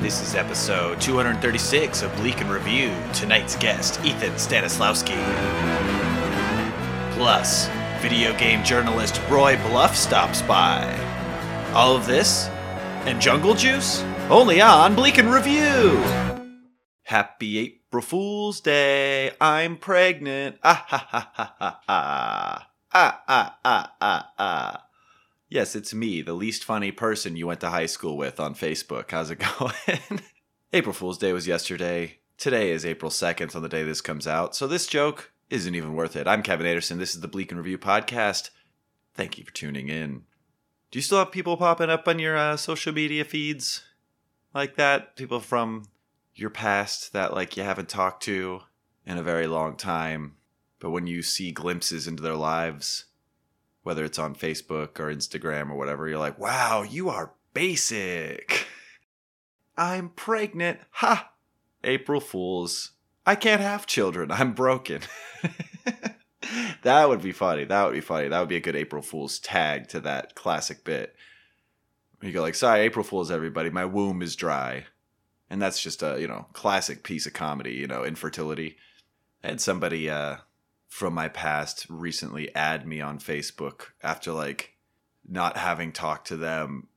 This is episode 236 of Bleak and Review. Tonight's guest, Ethan Stanislawski. Plus, video game journalist Roy Bluff stops by. All of this and Jungle Juice only on Bleak and Review. Happy April Fool's Day. I'm pregnant. Ah ha ha ha ha ha. Ah ah ah ah ah. Yes, it's me, the least funny person you went to high school with on Facebook. How's it going? April Fool's Day was yesterday. Today is April 2nd on the day this comes out, so this joke isn't even worth it. I'm Kevin Anderson. This is the Bleak and Review podcast. Thank you for tuning in. Do you still have people popping up on your uh, social media feeds like that? People from your past that like you haven't talked to in a very long time, but when you see glimpses into their lives, whether it's on Facebook or Instagram or whatever, you're like, wow, you are basic. I'm pregnant. Ha! April Fools. I can't have children. I'm broken. that would be funny. That would be funny. That would be a good April Fool's tag to that classic bit. You go like, sorry, April Fool's everybody. My womb is dry. And that's just a, you know, classic piece of comedy, you know, infertility. Had somebody uh from my past recently add me on Facebook after like not having talked to them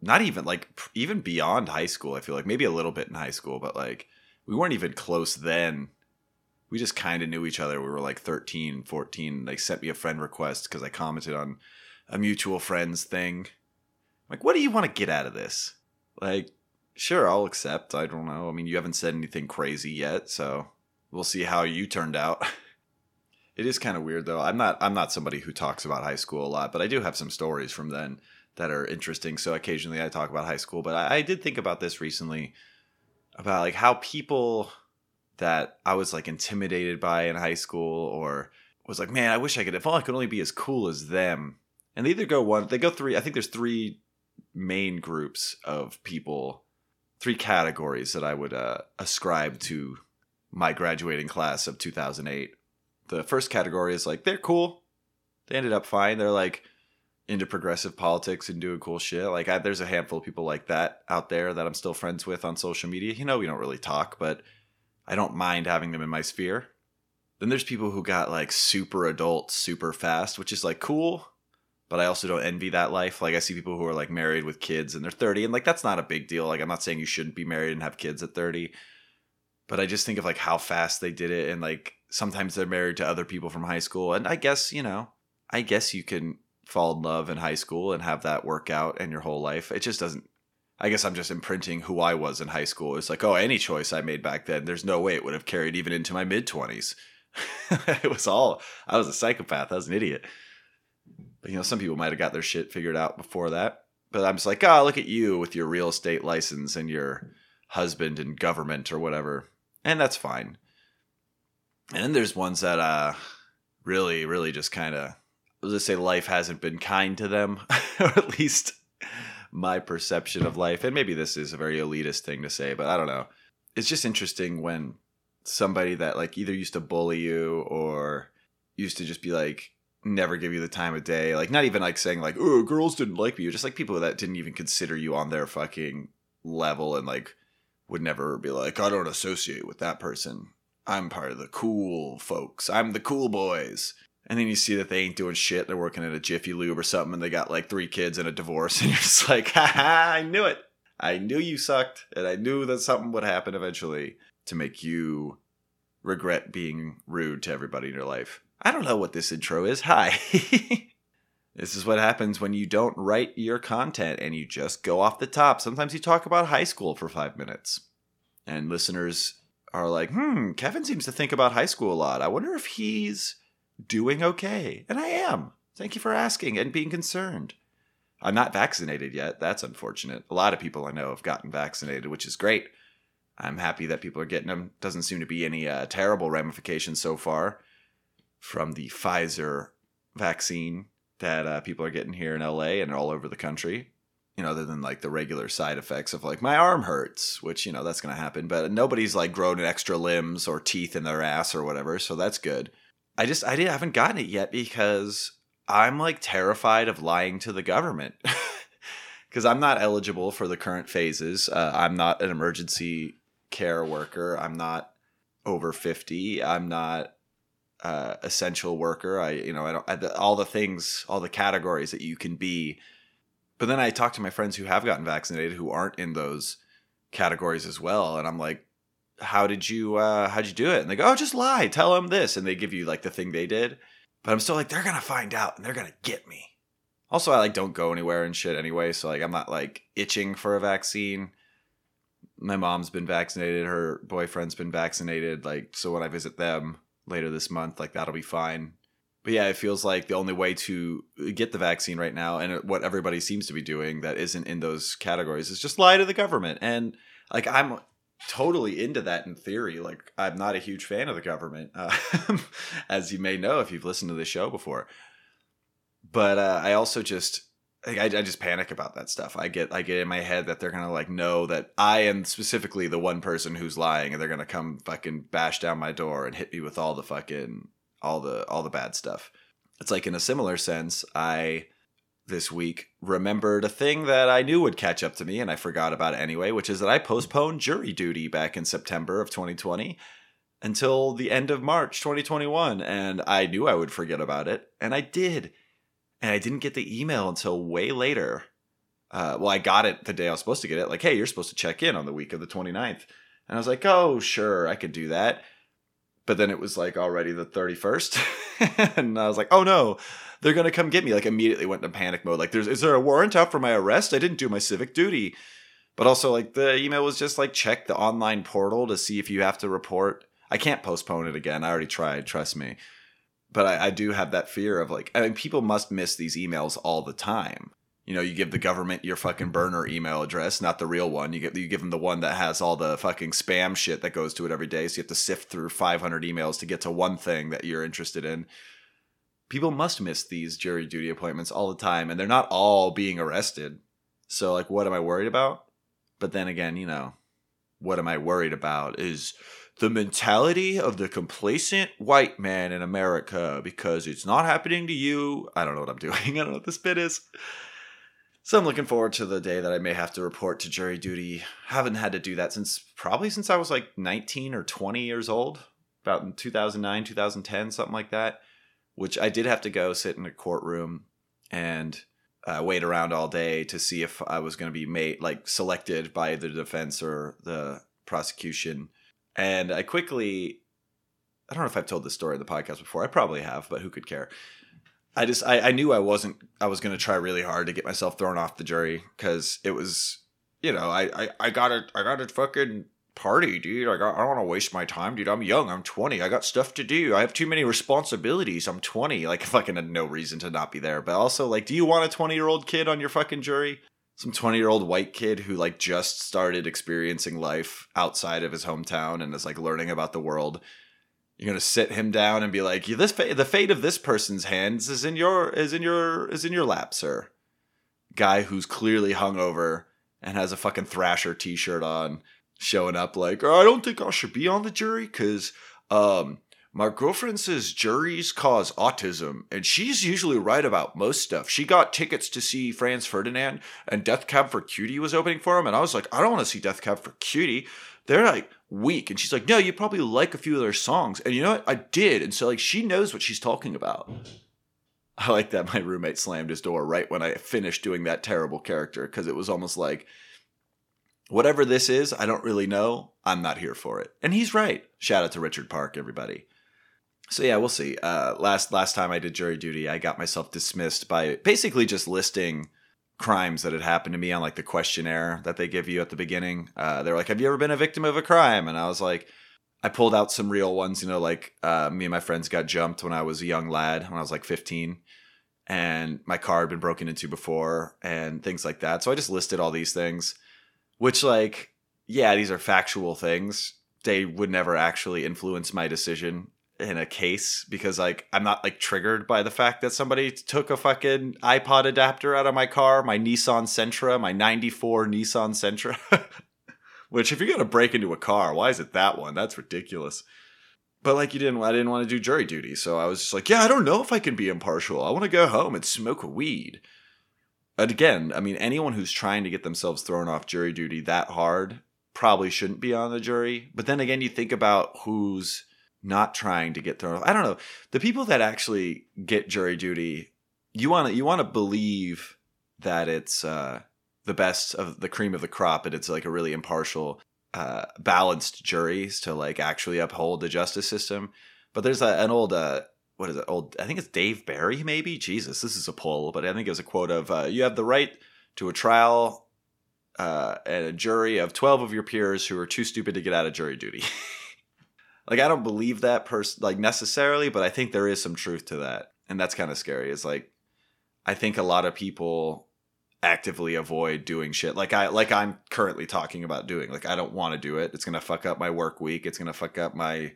not even like even beyond high school I feel like maybe a little bit in high school but like we weren't even close then. We just kind of knew each other. We were like 13 14 they sent me a friend request cuz I commented on a mutual friends thing. Like what do you want to get out of this? Like sure I'll accept. I don't know. I mean you haven't said anything crazy yet so we'll see how you turned out It is kind of weird though. I'm not I'm not somebody who talks about high school a lot, but I do have some stories from then that are interesting. So occasionally I talk about high school, but I, I did think about this recently about like how people that I was like intimidated by in high school or was like, man, I wish I could if only I could only be as cool as them. And they either go one, they go three. I think there's three main groups of people, three categories that I would uh, ascribe to my graduating class of 2008 the first category is like they're cool. They ended up fine. They're like into progressive politics and doing cool shit. Like I, there's a handful of people like that out there that I'm still friends with on social media. You know, we don't really talk, but I don't mind having them in my sphere. Then there's people who got like super adult super fast, which is like cool, but I also don't envy that life. Like I see people who are like married with kids and they're 30 and like that's not a big deal. Like I'm not saying you shouldn't be married and have kids at 30, but I just think of like how fast they did it and like sometimes they're married to other people from high school and i guess you know i guess you can fall in love in high school and have that work out in your whole life. It just doesn't i guess i'm just imprinting who i was in high school. It's like oh any choice i made back then there's no way it would have carried even into my mid 20s it was all i was a psychopath i was an idiot. But you know some people might have got their shit figured out before that but i'm just like oh look at you with your real estate license and your husband and government or whatever and that's fine and then there's ones that uh really, really just kind of let's say life hasn't been kind to them, or at least my perception of life. And maybe this is a very elitist thing to say, but I don't know. It's just interesting when somebody that like either used to bully you or used to just be like never give you the time of day, like not even like saying like, oh, girls didn't like me, just like people that didn't even consider you on their fucking level and like would never be like, I don't associate with that person. I'm part of the cool folks. I'm the cool boys. And then you see that they ain't doing shit. They're working at a Jiffy Lube or something, and they got like three kids and a divorce. And you're just like, ha ha, I knew it. I knew you sucked. And I knew that something would happen eventually to make you regret being rude to everybody in your life. I don't know what this intro is. Hi. this is what happens when you don't write your content and you just go off the top. Sometimes you talk about high school for five minutes. And listeners are like, hmm, Kevin seems to think about high school a lot. I wonder if he's doing okay. And I am. Thank you for asking and being concerned. I'm not vaccinated yet. That's unfortunate. A lot of people I know have gotten vaccinated, which is great. I'm happy that people are getting them. Doesn't seem to be any uh, terrible ramifications so far from the Pfizer vaccine that uh, people are getting here in LA and all over the country you know, other than like the regular side effects of like my arm hurts, which you know that's gonna happen. But nobody's like grown extra limbs or teeth in their ass or whatever, so that's good. I just I didn't haven't gotten it yet because I'm like terrified of lying to the government. because I'm not eligible for the current phases. Uh, I'm not an emergency care worker. I'm not over 50. I'm not uh, essential worker. I, you know, I don't, I, the, all the things, all the categories that you can be. But then I talk to my friends who have gotten vaccinated who aren't in those categories as well. And I'm like, how did you, uh, how'd you do it? And they go, oh, just lie, tell them this. And they give you like the thing they did. But I'm still like, they're to find out and they're to get me. Also, I like don't go anywhere and shit anyway. So like, I'm not like itching for a vaccine my mom's been vaccinated, her boyfriend's been vaccinated. Like, so when I visit them later this month, like that'll be fine. But yeah, it feels like the only way to get the vaccine right now, and what everybody seems to be doing that isn't in those categories, is just lie to the government. And like, I'm totally into that in theory. Like, I'm not a huge fan of the government, uh, as you may know if you've listened to the show before. But uh, I also just I, I just panic about that stuff. I get I get in my head that they're gonna like know that I am specifically the one person who's lying, and they're gonna come fucking bash down my door and hit me with all the fucking all the all the bad stuff. It's like in a similar sense, I this week remembered a thing that I knew would catch up to me, and I forgot about it anyway, which is that I postponed jury duty back in September of 2020 until the end of March 2021, and I knew I would forget about it, and I did and I didn't get the email until way later. Uh, well, I got it the day I was supposed to get it. Like, hey, you're supposed to check in on the week of the 29th. And I was like, oh, sure, I could do that. But then it was like already the 31st. and I was like, oh no, they're going to come get me. Like, immediately went into panic mode. Like, there's, is there a warrant out for my arrest? I didn't do my civic duty. But also, like, the email was just like, check the online portal to see if you have to report. I can't postpone it again. I already tried, trust me but I, I, do have that fear of like I mean people must miss these emails all the time. You know, you give the government your fucking burner email address, not the real one. You get you give them the one that has all the fucking spam shit that goes to it every day. So you have to sift through 500 emails to get to one thing that you're interested in. People must miss these jury duty appointments all the time, and they're not all being arrested. So like, what am I worried about? But then again, you know, what am I worried about is the mentality of the complacent white man in America because it's not happening to you. I don't know what I'm doing. I don't know what this bit is. So I'm looking forward to the day that I may have to report to jury duty. Haven't had to do that since probably since I was like 19 or 20 years old, about in 2009, 2010, something like that. Which I did have to go sit in a courtroom and uh, wait around all day to see if I was going to be made like selected by the defense or the prosecution and I quickly, I don't know if I've told this story in the podcast before. I probably have, but who could care? I just, I, I knew I wasn't, I was going to try really hard to get myself thrown off the jury because it was, you know, I, I, I got it, I got a fucking party, dude. I got, I don't want to waste my time, dude. I'm young. I'm 20. I got stuff to do. I have too many responsibilities. I'm 20. Like, fucking had no reason to not be there. But also, like, do you want a 20 year old kid on your fucking jury? Some 20 year old white kid who like just started experiencing life outside of his hometown and is like learning about the world. You're gonna sit him down and be like this the fate of this person's hands is in your is in your is in your lap sir. Guy who's clearly hungover and has a fucking thrasher t-shirt on showing up like oh, i don't think i should be on the jury because um my girlfriend says juries cause autism, and she's usually right about most stuff. She got tickets to see Franz Ferdinand, and Death Cab for Cutie was opening for him, and I was like, I don't want to see Death Cab for Cutie. They're like weak, and she's like, No, you probably like a few of their songs, and you know what? I did, and so like she knows what she's talking about. I like that my roommate slammed his door right when I finished doing that terrible character because it was almost like, whatever this is, I don't really know. I'm not here for it. And he's right. Shout out to Richard Park, everybody so yeah, we'll see. Uh, last last time I did jury duty, I got myself dismissed by basically just listing crimes that had happened to me on like the questionnaire that they give you at the beginning. Uh, they're like, "Have you ever been a victim of a crime?" And I was like, I pulled out some real ones. You know, like uh, me and my friends got jumped when I was a young lad, when I was like 15, and my car had been broken into before, and things like that. So I just listed all these things, which like, yeah, these are factual things. They would never actually influence my decision in a case because like I'm not like triggered by the fact that somebody took a fucking iPod adapter out of my car, my Nissan Sentra, my 94 Nissan Sentra. Which if you're going to break into a car, why is it that one? That's ridiculous. But like you didn't I didn't want to do jury duty, so I was just like, yeah, I don't know if I can be impartial. I want to go home and smoke a weed. And again, I mean, anyone who's trying to get themselves thrown off jury duty that hard probably shouldn't be on the jury. But then again, you think about who's not trying to get thrown off. I don't know. The people that actually get jury duty, you want to you want to believe that it's uh, the best of the cream of the crop, and it's like a really impartial, uh, balanced juries to like actually uphold the justice system. But there's a, an old uh, what is it? Old I think it's Dave Barry, maybe. Jesus, this is a poll, but I think it was a quote of uh, "You have the right to a trial uh, and a jury of twelve of your peers who are too stupid to get out of jury duty." like I don't believe that person like necessarily, but I think there is some truth to that, and that's kind of scary. It's like I think a lot of people actively avoid doing shit like I like I'm currently talking about doing. Like I don't want to do it. It's gonna fuck up my work week. It's gonna fuck up my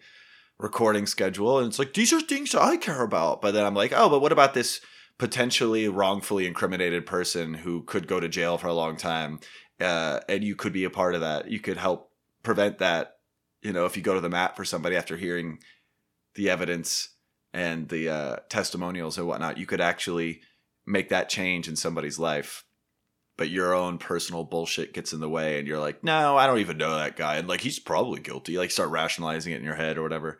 recording schedule. And it's like, these are things that I care about. But then I'm like, oh, but what about this potentially wrongfully incriminated person who could go to jail for a long time? Uh, and you could be a part of that. You could help prevent that. You know, if you go to the mat for somebody after hearing the evidence and the uh, testimonials and whatnot, you could actually make that change in somebody's life. But your own personal bullshit gets in the way and you're like no i don't even know that guy. And like he's probably guilty. Like start rationalizing it in your head or whatever.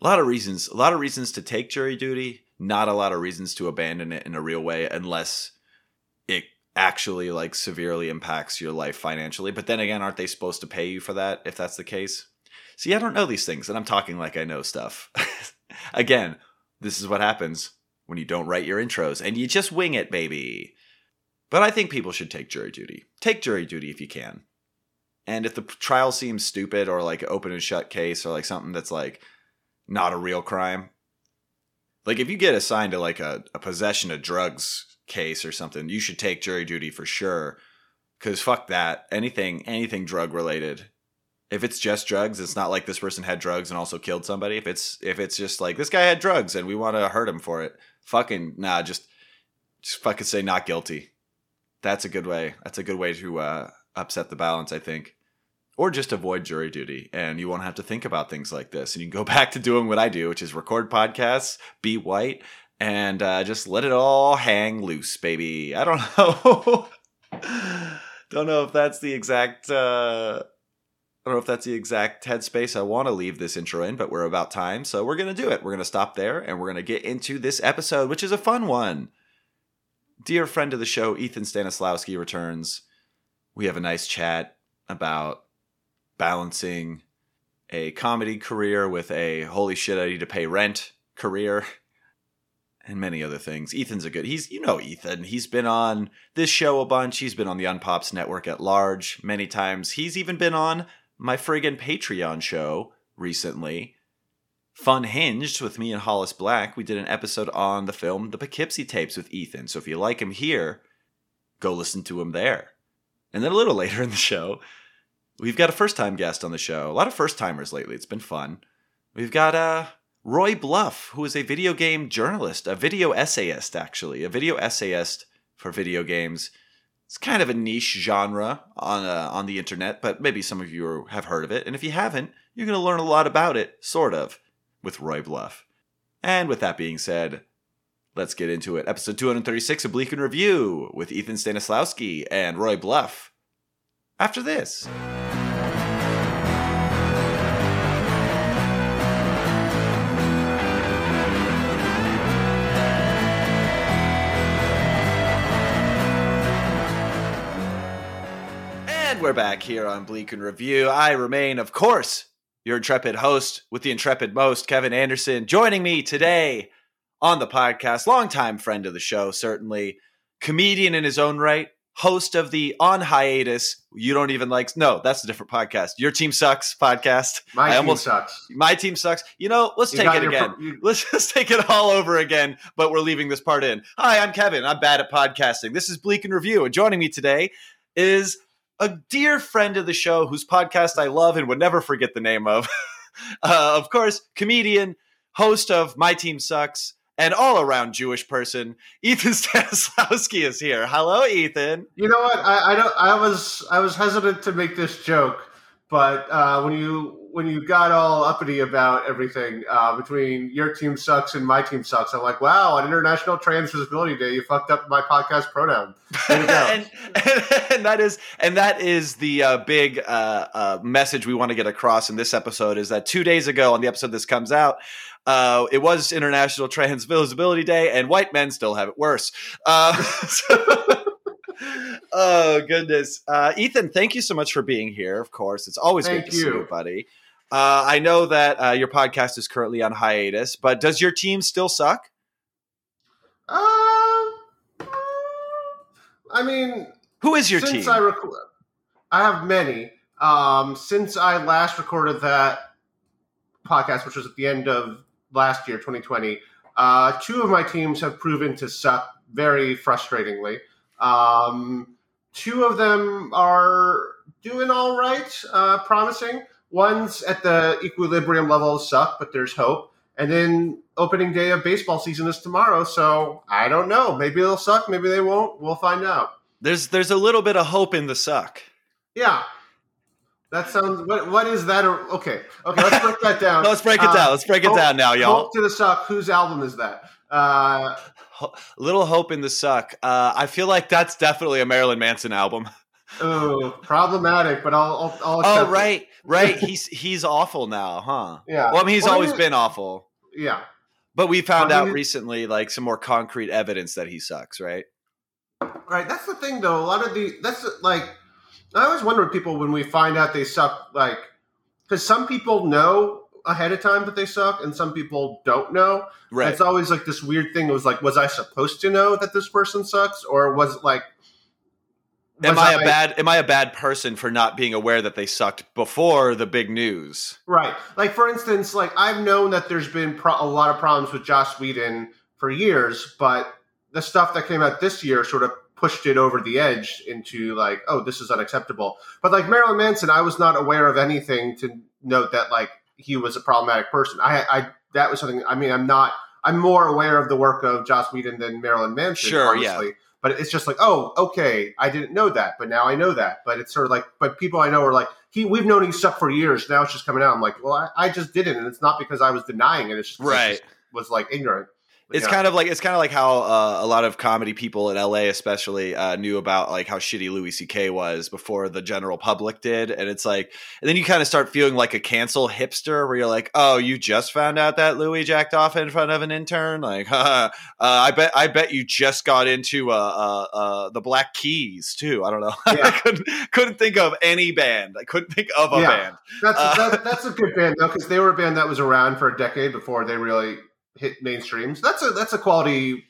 A lot of reasons a lot of reasons to take jury duty not a lot of reasons to abandon it in a real way unless actually like severely impacts your life financially but then again aren't they supposed to pay you for that if that's the case see i don't know these things and i'm talking like i know stuff again this is what happens when you don't write your intros and you just wing it baby but I think people should take jury duty. Take jury duty if you can. And if the trial seems stupid or like open and shut case or like something that's like not a real crime, like if you get assigned to like a, a possession of drugs case or something, you should take jury duty for sure. Cause fuck that. Anything, anything drug related. If it's just drugs, it's not like this person had drugs and also killed somebody. If it's if it's just like this guy had drugs and we want to hurt him for it, fucking nah, just just fucking say not guilty that's a good way. That's a good way to uh, upset the balance, I think. Or just avoid jury duty, and you won't have to think about things like this. And you can go back to doing what I do, which is record podcasts, be white, and uh, just let it all hang loose, baby. I don't know. don't know if that's the exact. Uh, I don't know if that's the exact headspace I want to leave this intro in, but we're about time, so we're gonna do it. We're gonna stop there, and we're gonna get into this episode, which is a fun one dear friend of the show, Ethan Stanislawski, returns. We have a nice chat about balancing a comedy career with a holy shit, I need to pay rent career and many other things. Ethan's a good, he's, you know, Ethan. He's been on this show a bunch. He's been on the Unpops network at large many times. He's even been on my friggin' Patreon show recently. Fun Hinged with me and Hollis Black, we did an episode on the film The Poughkeepsie Tapes with Ethan. So if you like him here, go listen to him there. And then a little later in the show, we've got a first time guest on the show. A lot of first timers lately. It's been fun. We've got uh, Roy Bluff, who is a video game journalist, a video essayist, actually, a video essayist for video games. It's kind of a niche genre on uh, on the internet, but maybe some of you have heard of it. And if you haven't, you're going to learn a lot about it, sort of with Roy Bluff. And with that being said, let's get into it. Episode 236 of Bleak in Review with Ethan Stanislawski and Roy Bluff. After this. We're back here on Bleak and Review. I remain, of course, your intrepid host with the intrepid most, Kevin Anderson, joining me today on the podcast. Longtime friend of the show, certainly. Comedian in his own right, host of the On Hiatus. You don't even like. No, that's a different podcast. Your team sucks podcast. My I team almost, sucks. My team sucks. You know, let's you take it again. Pro- you- let's just take it all over again. But we're leaving this part in. Hi, I'm Kevin. I'm bad at podcasting. This is Bleak and Review, and joining me today is a dear friend of the show whose podcast I love and would never forget the name of. uh, of course, comedian, host of My Team Sucks, and all around Jewish person, Ethan Stanislawski is here. Hello, Ethan. You know what? I, I don't. I was I was hesitant to make this joke, but uh, when you when you got all uppity about everything uh, between your team sucks and my team sucks, I'm like, wow, on International Trans Visibility Day, you fucked up my podcast pronoun. and, and, and, that is and that is the uh, big uh, uh, message we want to get across in this episode is that two days ago on the episode this comes out. Uh, it was International Trans Visibility Day, and white men still have it worse. Uh, so oh goodness, uh, Ethan! Thank you so much for being here. Of course, it's always thank great to you. see you, buddy. Uh, I know that uh, your podcast is currently on hiatus, but does your team still suck? Uh, I mean, who is your since team? I, rec- I have many. Um, since I last recorded that podcast, which was at the end of last year, 2020, uh, two of my teams have proven to suck very frustratingly. Um, two of them are doing all right, uh, promising. One's at the equilibrium level suck, but there's hope. And then opening day of baseball season is tomorrow, so I don't know. Maybe they'll suck, maybe they won't. We'll find out. There's there's a little bit of hope in the suck. Yeah. That sounds. What what is that? Okay, okay. Let's break that down. let's break it down. Let's break it down now, y'all. Hope to the suck. Whose album is that? Uh, Little Hope in the Suck. Uh, I feel like that's definitely a Marilyn Manson album. Oh, problematic, but I'll. I'll, I'll oh, right, right. He's he's awful now, huh? Yeah. Well, I mean, he's well, always been awful. Yeah. But we found out recently, like some more concrete evidence that he sucks, right? Right. That's the thing, though. A lot of the that's like I always wonder with people when we find out they suck, like because some people know ahead of time that they suck, and some people don't know. Right. it's always like this weird thing. It was like, was I supposed to know that this person sucks, or was it like? am I, I, a bad am I a bad person for not being aware that they sucked before the big news? Right. Like for instance, like I've known that there's been pro- a lot of problems with Joss Whedon for years, but the stuff that came out this year sort of pushed it over the edge into like, oh, this is unacceptable. But like Marilyn Manson, I was not aware of anything to note that like he was a problematic person. I, I that was something. I mean, I'm not. I'm more aware of the work of Joss Whedon than Marilyn Manson. Sure, honestly. yeah. But it's just like, oh, okay, I didn't know that, but now I know that. But it's sort of like, but people I know are like, he, we've known he sucked for years. Now it's just coming out. I'm like, well, I, I just didn't, and it's not because I was denying it. It's just right. Just was like ignorant. It's yeah. kind of like it's kind of like how uh, a lot of comedy people in LA, especially, uh, knew about like how shitty Louis C.K. was before the general public did, and it's like, and then you kind of start feeling like a cancel hipster, where you're like, oh, you just found out that Louis jacked off in front of an intern, like, uh, I bet, I bet you just got into uh, uh, uh, the Black Keys too. I don't know, yeah. I couldn't couldn't think of any band. I couldn't think of a yeah. band. That's that, that's a good band though, because they were a band that was around for a decade before they really hit mainstreams. That's a that's a quality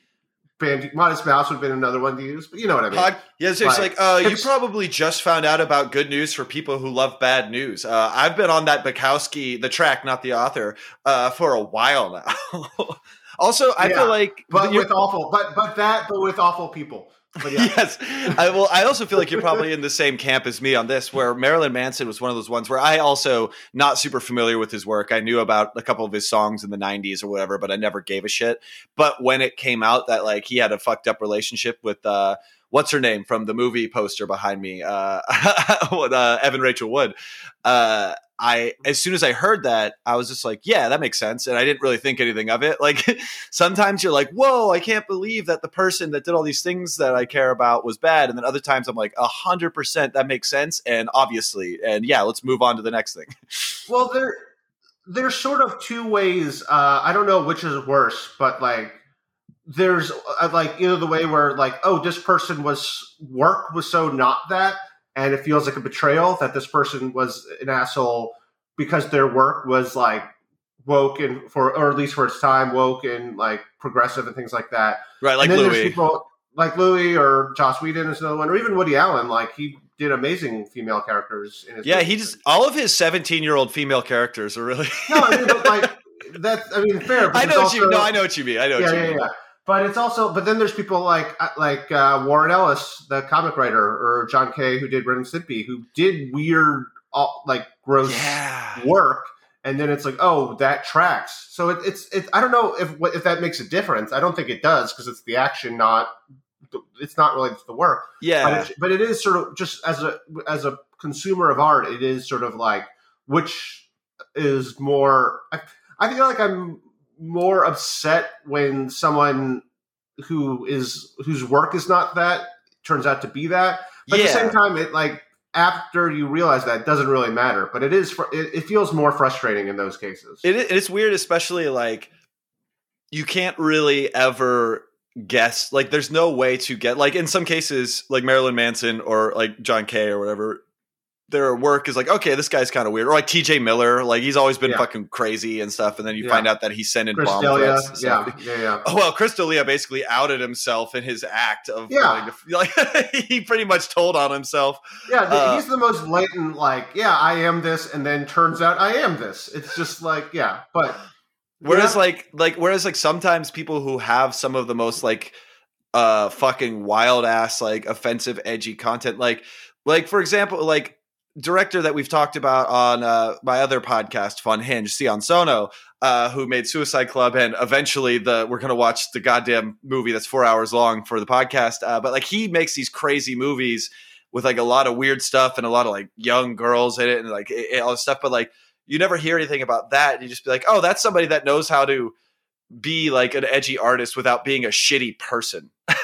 band. Modest Mouse would have been another one to use, but you know what I mean. Pod, yes, it's like, like uh, you probably just found out about good news for people who love bad news. Uh, I've been on that Bukowski, the track, not the author, uh, for a while now. also, I yeah, feel like, but with awful, but but that, but with awful people. Yeah. yes, I will. I also feel like you're probably in the same camp as me on this, where Marilyn Manson was one of those ones where I also not super familiar with his work. I knew about a couple of his songs in the '90s or whatever, but I never gave a shit. But when it came out that like he had a fucked up relationship with uh, what's her name from the movie poster behind me, uh, uh, Evan Rachel Wood. Uh, I as soon as I heard that, I was just like, yeah, that makes sense. And I didn't really think anything of it. Like sometimes you're like, whoa, I can't believe that the person that did all these things that I care about was bad. And then other times I'm like, a hundred percent that makes sense. And obviously, and yeah, let's move on to the next thing. Well, there there's sort of two ways. Uh, I don't know which is worse, but like there's like either the way where like, oh, this person was work was so not that and it feels like a betrayal that this person was an asshole because their work was like woke and for or at least for its time woke and like progressive and things like that. Right, like Louis. people like Louis or Joss Whedon is another one, or even Woody Allen. Like he did amazing female characters in his. Yeah, he just all of his seventeen-year-old female characters are really. no, I mean, but like that. I mean, fair. I know what also, you. No, I know what you mean. I know. Yeah, what you yeah, mean. yeah. But it's also, but then there's people like uh, like uh, Warren Ellis, the comic writer, or John K., who did Ren and Stimpy, who did weird, like gross yeah. work, and then it's like, oh, that tracks. So it, it's it. I don't know if if that makes a difference. I don't think it does because it's the action, not it's not really the work. Yeah, but it, but it is sort of just as a as a consumer of art, it is sort of like which is more. I, I feel like I'm more upset when someone who is whose work is not that turns out to be that. But at the same time, it like after you realize that it doesn't really matter. But it is fr- it, it feels more frustrating in those cases. It, it's weird, especially like you can't really ever guess. Like, there's no way to get like in some cases, like Marilyn Manson or like John K. or whatever. Their work is like, okay, this guy's kind of weird. Or like T.J. Miller, like he's always been Yeah. fucking crazy and stuff, and then you Yeah. find out that he's sending Chris bomb Delia, threats. Yeah, yeah, yeah. Oh well, Chris D'Elia basically outed himself in his act of Yeah. to- like he pretty much told on himself. Yeah, the, Uh, he's the most blatant. Like, yeah, I am this, and then turns out I am this. It's just like, yeah, but Whereas Yeah. like like whereas like sometimes people who have some of the most like uh fucking wild ass like offensive edgy content like like for example like director that we've talked about on uh my other podcast Fun Hinge Sion Sono uh who made Suicide Club and eventually the we're going to watch the goddamn movie that's 4 hours long for the podcast uh but like he makes these crazy movies with like a lot of weird stuff and a lot of like young girls in it and like it, it- all this stuff but like you never hear anything about that. You just be like, oh, that's somebody that knows how to be like an edgy artist without being a shitty person.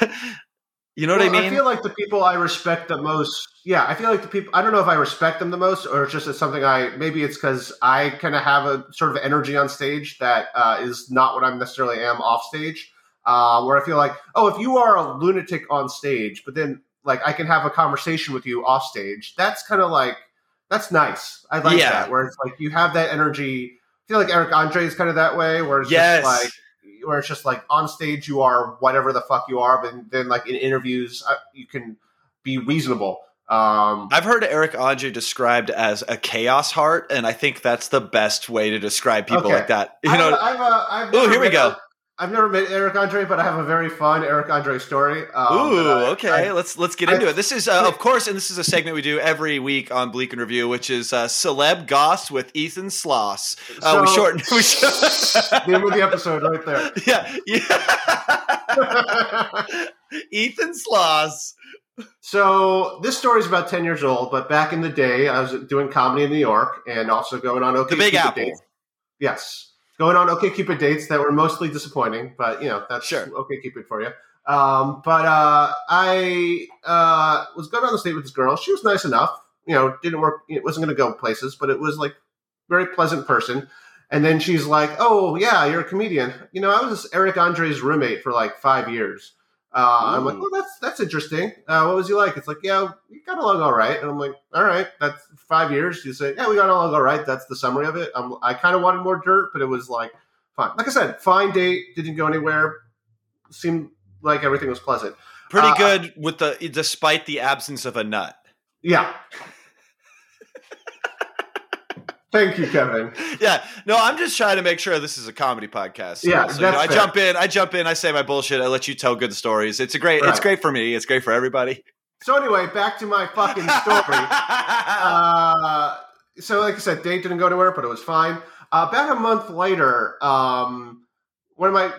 you know what I mean? I feel like the people I respect the most. Yeah, I feel like the people. I don't know if I respect them the most, or it's just it's something I. Maybe it's because I kind of have a sort of energy on stage that uh, is not what I necessarily am off stage. Uh, where I feel like, oh, if you are a lunatic on stage, but then like I can have a conversation with you off stage. That's kind of like that's nice. I like Yeah. that. Where it's like you have that energy. I feel like Eric Andre is kind of that way. Where it's Yes. just like where it's just like on stage you are whatever the fuck you are, but then like in interviews uh, you can be reasonable. Um, I've heard Eric Andre described as a chaos heart, and I think that's the best way to describe people Okay. like that. You I've, know, I've, uh, I've Ooh, here we go. I've never met Eric Andre, but I have a very fun Eric Andre story. Um, Ooh, I- okay. I- let's let's get into it. This is, uh, of course, and this is a segment we do every week on Bleak and Review, which is uh, celeb goss with Ethan Sloss. Uh, we shortened. We short- name of the episode right there. yeah, yeah. Ethan Sloss. So this story is about ten years old, but back in the day, I was doing comedy in New York and also going on OK The Big Cupid Apple. dates. Yes, going on OK Cupid dates that were mostly disappointing, but you know that's Sure. OK Cupid for you. Um, but uh, I uh, was going on the date with this girl. She was nice enough. You know, didn't work. It wasn't going to go places, but it was like very pleasant person. And then she's like, "Oh yeah, you're a comedian. You know, I was Eric Andre's roommate for like five years." Uh, I'm like. "Well, that's that's interesting. Uh, what was he like?" It's like, "Yeah, we got along all right." And I'm like, "All right, that's five years." You say, "Yeah, we got along all right." That's the summary of it. Um, I kind of wanted more dirt, but it was like fine. Like I said, fine date. Didn't go anywhere. Seemed like everything was pleasant. Pretty Uh, good with the despite the absence of a nut. Yeah. Thank you, Kevin. Yeah, no, I'm just trying to make sure this is a comedy podcast. Yeah, so, you know, I jump in, I jump in, I say my bullshit, I let you tell good stories. It's a great, it's great for me, it's great for everybody. So anyway, back to my fucking story. uh, so like I said, date didn't go anywhere, but it was fine. Uh, about a month later, um, one of my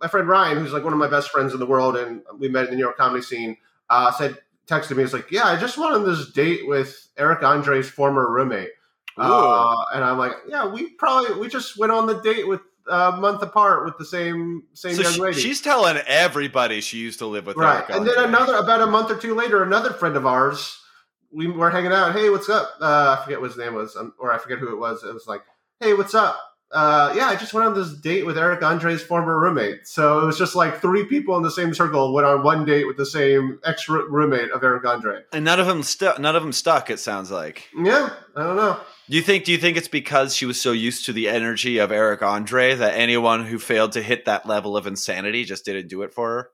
my friend Ryan, who's like one of my best friends in the world, and we met in the New York comedy scene, uh, said texted me. He's like, "Yeah, I just went on this date with Eric Andre's former roommate," uh, and I'm like, "Yeah, we probably we just went on the date with a month apart with the same same so young she- lady." she's telling everybody she used to live with right Eric and then another about a month or two later another friend of ours we were hanging out hey what's up uh, i forget what his name was um, or i forget who it was it was like hey what's up uh, yeah i just went on this date with eric andre's former roommate so it was just like three people in the same circle went on one date with the same ex roommate of eric andre and none of them stuck. None of them stuck. It sounds like. yeah i don't know you think? Do you think it's because she was so used to the energy of Eric Andre that anyone who failed to hit that level of insanity just didn't do it for her?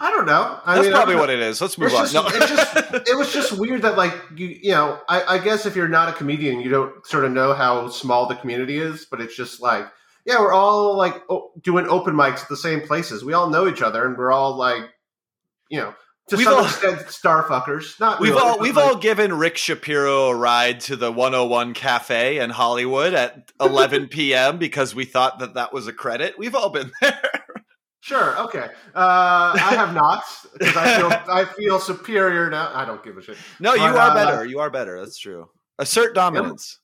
i don't know I That's mean, probably what it is. Let's move on. just- No. it's just- it was just weird that like you you know I, I guess if you're not a comedian you don't sort of know how small the community is but it's just like yeah we're all like doing open mics at the same places we all know each other and we're all like you know to We've some all- extent star fuckers not We've really, all we've like, all given Rick Shapiro a ride to the 101 Cafe in Hollywood at 11 p.m. because we thought that that was a credit. We've all been there. Sure. Okay. Uh, I have not because I feel I feel superior now. I don't give a shit. No, you But, are uh, better. You are better. That's true. Assert dominance.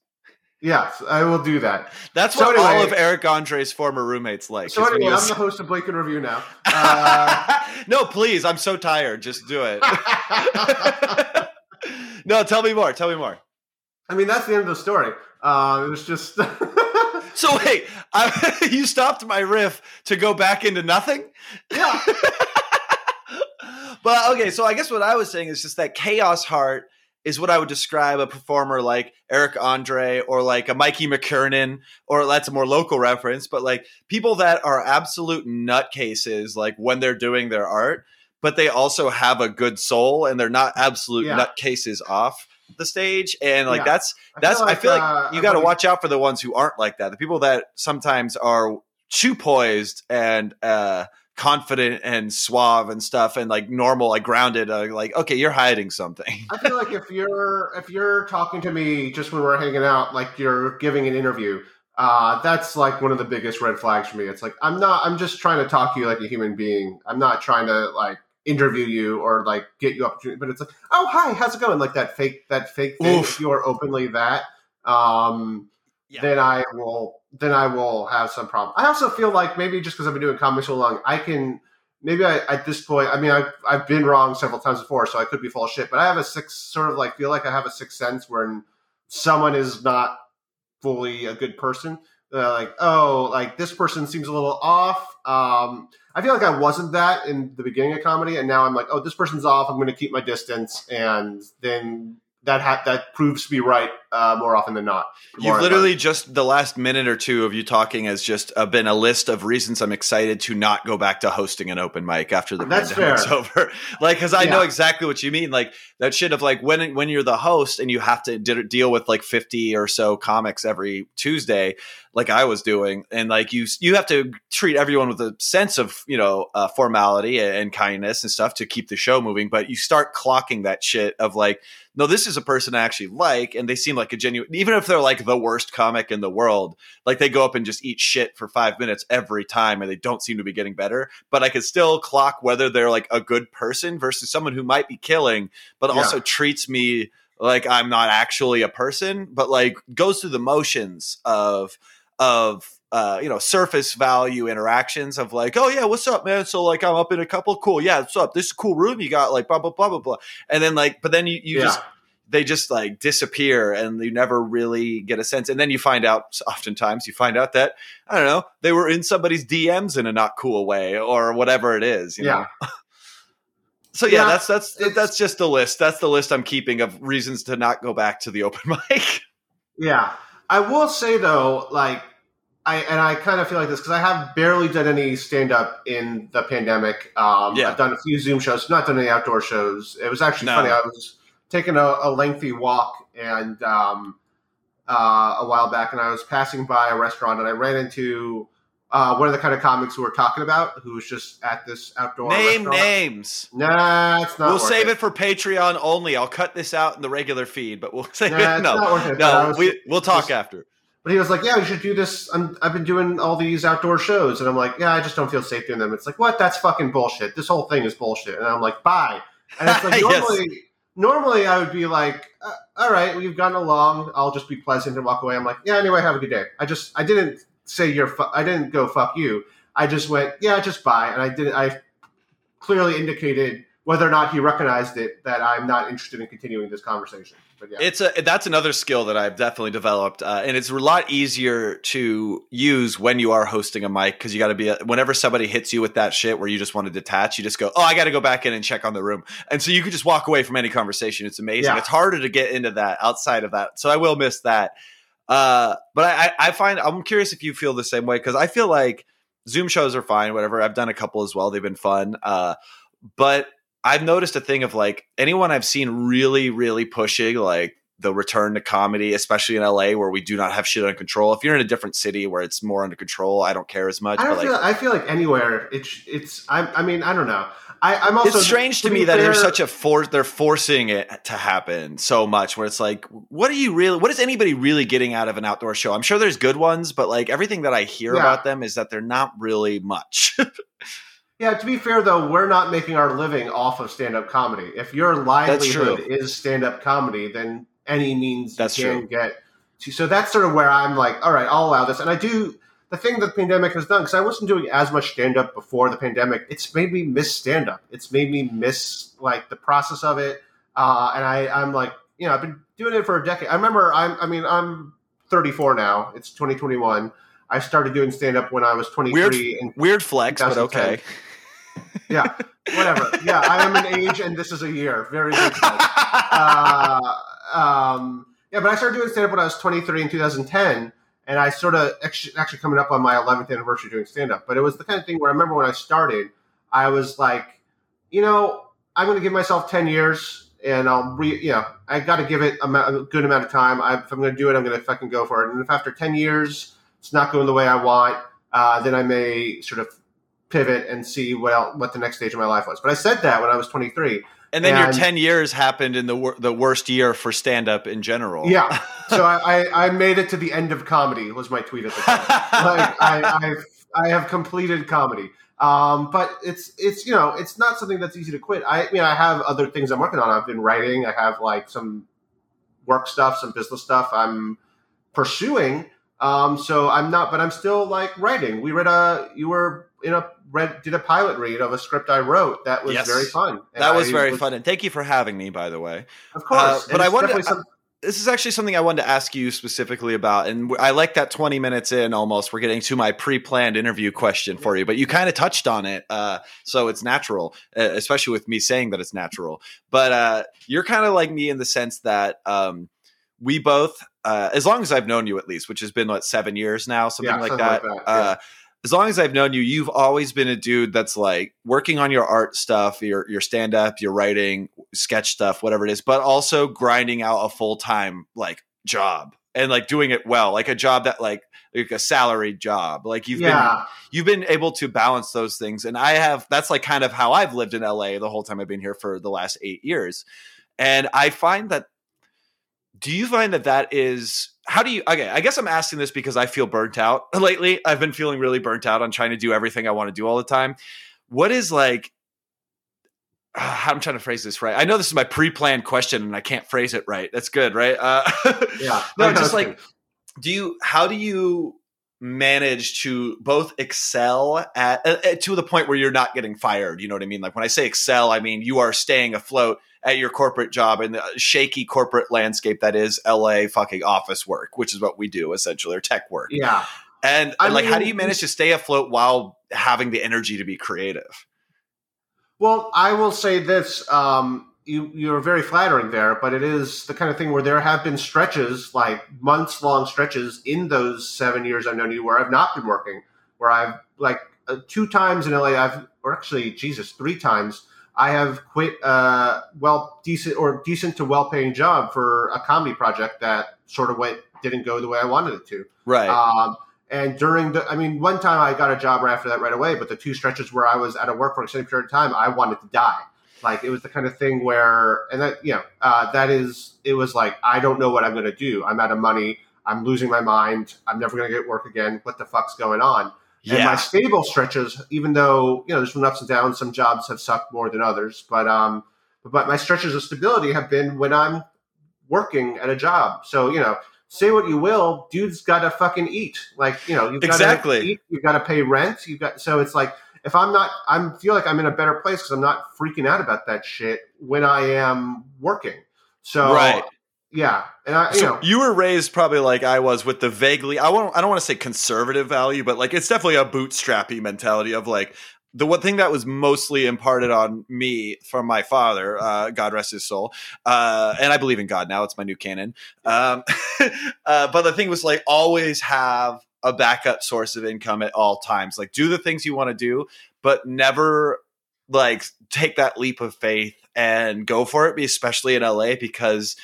Yes, I will do that. That's So what all of Eric Andre's former roommates like. So anyway, I'm the host of Blake and Review now. Uh, no, please. I'm so tired. Just do it. no, tell me more. Tell me more. I mean, that's the end of the story. Uh, it was just. So wait, I, you stopped my riff to go back into nothing. yeah. But okay, so I guess what I was saying is just that chaos heart is what I would describe a performer like Eric Andre or like a Mikey McKernan, or that's a more local reference, but like people that are absolute nutcases, like when they're doing their art, but they also have a good soul and they're not absolute Yeah. nutcases off the stage. And like Yeah. that's that's I feel like uh, you got to watch out for the ones who aren't like that. The people that sometimes are too poised and uh confident and suave and stuff and like normal like grounded uh, like okay you're hiding something I feel like if you're if you're talking to me just when we're hanging out, like you're giving an interview, uh, that's like one of the biggest red flags for me. It's like I'm not. I'm just trying to talk to you like a human being. I'm not trying to like interview you or like get you opportunity. But it's like, oh hi, how's it going? Like that fake that fake thing. Oof. If you are openly that, um, Yeah. then I will then I will have some problem. I also feel like maybe just because I've been doing comedy so long, I can maybe I, at this point. I mean, I've I've been wrong several times before, so I could be full of shit. But I have a six sort of like feel like I have a sixth sense when someone is not fully a good person. Uh, like oh, like this person seems a little off. Um, I feel like I wasn't that in the beginning of comedy, and now I'm like, oh, this person's off. I'm going to keep my distance, and then that ha- that proves to be right uh, more often than not. You've literally just the last minute or two of you talking has just uh, been a list of reasons I'm excited to not go back to hosting an open mic after the That's pandemic's fair. over. like, because I know exactly what you mean. Like that shit of like when when you're the host and you have to de- deal with like 50 or so comics every Tuesday, like I was doing, and like you you have to treat everyone with a sense of you know uh, formality and, and kindness and stuff to keep the show moving. But you start clocking that shit of like no, this is a person I actually like, and they seem like a genuine, even if they're like the worst comic in the world, like they go up and just eat shit for five minutes every time, and they don't seem to be getting better. But I could still clock whether they're like a good person versus someone who might be killing, but Yeah. also treats me like I'm not actually a person, but like goes through the motions of of uh, you know surface value interactions of like, oh yeah, what's up, man? So like I'm up in a couple, cool, yeah, what's up? This is a cool room you got, like blah blah blah blah blah, and then like, but then you you Yeah. just they just like disappear and you never really get a sense. And then you find out, oftentimes you find out that, I don't know, they were in somebody's DMs in a not cool way or whatever it is. You Yeah. Know? so yeah, Yeah, that's, that's, that's just the list. That's the list I'm keeping of reasons to not go back to the open mic. Yeah, I will say though, like I and I kind of feel like this because I have barely done any stand up in the pandemic. Um, Yeah. I've done a few Zoom shows, not done any outdoor shows. It was actually No. funny. I was taking a, a lengthy walk and um, uh, a while back, and I was passing by a restaurant, and I ran into uh, one of the kind of comics who we're talking about, who was just at this outdoor Name restaurant. names. Nah, it's not. we'll save it. for Patreon only. I'll cut this out in the regular feed, but we'll save Nah, it. No, it. no, we, we'll talk just- after. But he was like, "Yeah, we should do this. I'm, I've been doing all these outdoor shows," and I'm like, "Yeah, I just don't feel safe doing them." It's like, "What? That's fucking bullshit. This whole thing is bullshit." And I'm like, "Bye." And it's like Yes. normally, normally I would be like, uh, "All right, we've gotten along. I'll just be pleasant and walk away." I'm like, "Yeah, anyway, have a good day." I just, I didn't say you're, fu- I didn't go fuck you. I just went, "Yeah, just bye," and I didn't. I clearly indicated whether or not he recognized it that I'm not interested in continuing this conversation. But yeah, It's a that's another skill that I've definitely developed, uh, and it's a lot easier to use when you are hosting a mic because you got to be. A, whenever somebody hits you with that shit where you just want to detach, you just go, "Oh, I got to go back in and check on the room," and so you could just walk away from any conversation. It's amazing. Yeah. It's harder to get into that outside of that, so I will miss that. Uh, but I, I I find I'm curious if you feel the same way because I feel like Zoom shows are fine. Whatever, I've done a couple as well. They've been fun. Uh, but I've noticed a thing of like anyone I've seen really, really pushing like the return to comedy, especially in LA where we do not have shit under control. If you're in a different city where it's more under control, I don't care as much. I but feel. like, I feel like anywhere it's it's. I, I mean, I don't know. I, I'm also. it's strange to be me that there's such a force. They're forcing it to happen so much. Where it's like, what are you really? What is anybody really getting out of an outdoor show? I'm sure there's good ones, but like everything that I hear Yeah. about them is that they're not really much. Yeah, to be fair though, we're not making our living off of stand-up comedy. If your livelihood is stand-up comedy, then any means that's you can true. get to. So that's sort of where I'm like, all right, I'll allow this. And I do the thing that the pandemic has done because I wasn't doing as much stand-up before the pandemic. It's made me miss stand-up. It's made me miss like the process of it. Uh, and I, I'm like, you know, I've been doing it for a decade. I remember, I'm, I mean, I'm 34 now. It's 2021. I started doing stand-up when I was 23. Weird, and weird flex, but okay. Yeah, whatever. Yeah, I am an age, and this is a year. Very flex. uh, um, yeah, but I started doing stand up when I was 23 in 2010, and I sort of actually, actually coming up on my 11th anniversary doing stand up. But it was the kind of thing where I remember when I started, I was like, you know, I'm going to give myself 10 years, and I'll re, you know, I got to give it a good amount of time. I, if I'm going to do it, I'm going to fucking go for it. And if after 10 years it's not going the way I want, uh, then I may sort of pivot and see what el what the next stage of my life was. But I said that when I was 23. And then your 10 years happened in the wor- the worst year for stand up in general. Yeah. So I, I, I made it to the end of comedy was my tweet at the time. like I, I've, I have completed comedy. Um, but it's it's you know it's not something that's easy to quit. I mean I have other things I'm working on. I've been writing. I have like some work stuff, some business stuff I'm pursuing. Um, so I'm not, but I'm still like writing. We read a you were in a read did a pilot read of a script I wrote that was Yes. very fun. That was I very fun. And thank you for having me, by the way. Of course, Uh, but I wanted- some- This is actually something I wanted to ask you specifically about. And I like that 20 minutes in almost, we're getting to my pre planned interview question for you, but you kind of touched on it. Uh, so it's natural, uh, especially with me saying that it's natural. But uh, you're kind of like me in the sense that um, we both, uh, as long as I've known you at least, which has been what, seven years now, something Yeah, like something that. like that, uh, as long as I've known you, you've always been a dude that's like working on your art stuff, your your stand up, your writing, sketch stuff, whatever it is, but also grinding out a full time like job and like doing it well, like a job that like like a salaried job. Like you've been you've been able to balance those things, and I have. That's like kind of how I've lived in LA the whole time I've been here for the last eight years, and I find that. Do you find that that is how do you okay i guess i'm asking this because i feel burnt out lately. I've been feeling really burnt out on trying to do everything i want to do all the time. What is like how i'm trying to phrase this right. I know this is my pre-planned question and i can't phrase it right. That's good right? Uh, Yeah. no just like do you how do you manage to both excel at uh, uh, to the point where you're not getting fired you know what i mean like when i say excel i mean you are staying afloat at your corporate job in the shaky corporate landscape that is la fucking office work which is what we do essentially or tech work Yeah. and, I and, like how do you manage to stay afloat while having the energy to be creative Well, I will say this. Um, you, you're very flattering there, but it is the kind of thing where there have been stretches, like months long stretches in those seven years I've known you, where I've not been working, where I've like uh, two times in LA, I've, or actually, Jesus, three times, I have quit a well decent or decent to well paying job for a comedy project that sort of went didn't go the way I wanted it to. right Um, and during the, I mean, one time I got a job right after that right away, but the two stretches where I was out of work for an extended period of time, I wanted to die. Like it was the kind of thing where, and that, you know, uh, that is, it was like, I don't know what I'm going to do. I'm out of money. I'm losing my mind. I'm never going to get work again. What the fuck's going on? And my yeah stable stretches, even though you know there's been ups and downs, some jobs have sucked more than others, but um, but my stretches of stability have been when I'm working at a job. So you know, say what you will, dude's got to fucking eat. Like you know, you've got Exactly. to eat, you've got to pay rent. You've got so it's like if I'm not, I feel like I'm in a better place because I'm not freaking out about that shit when I am working. So Right. yeah, and I you so know you were raised probably like I was with the vaguely I won't I don't want to say conservative value, but like it's definitely a bootstrappy mentality of like the one thing that was mostly imparted on me from my father, uh, God rest his soul, uh, and I believe in God now. It's my new canon. Um, uh, but the thing was like always have a backup source of income at all times. Like do the things you want to do, but never like take that leap of faith and go for it, especially in LA because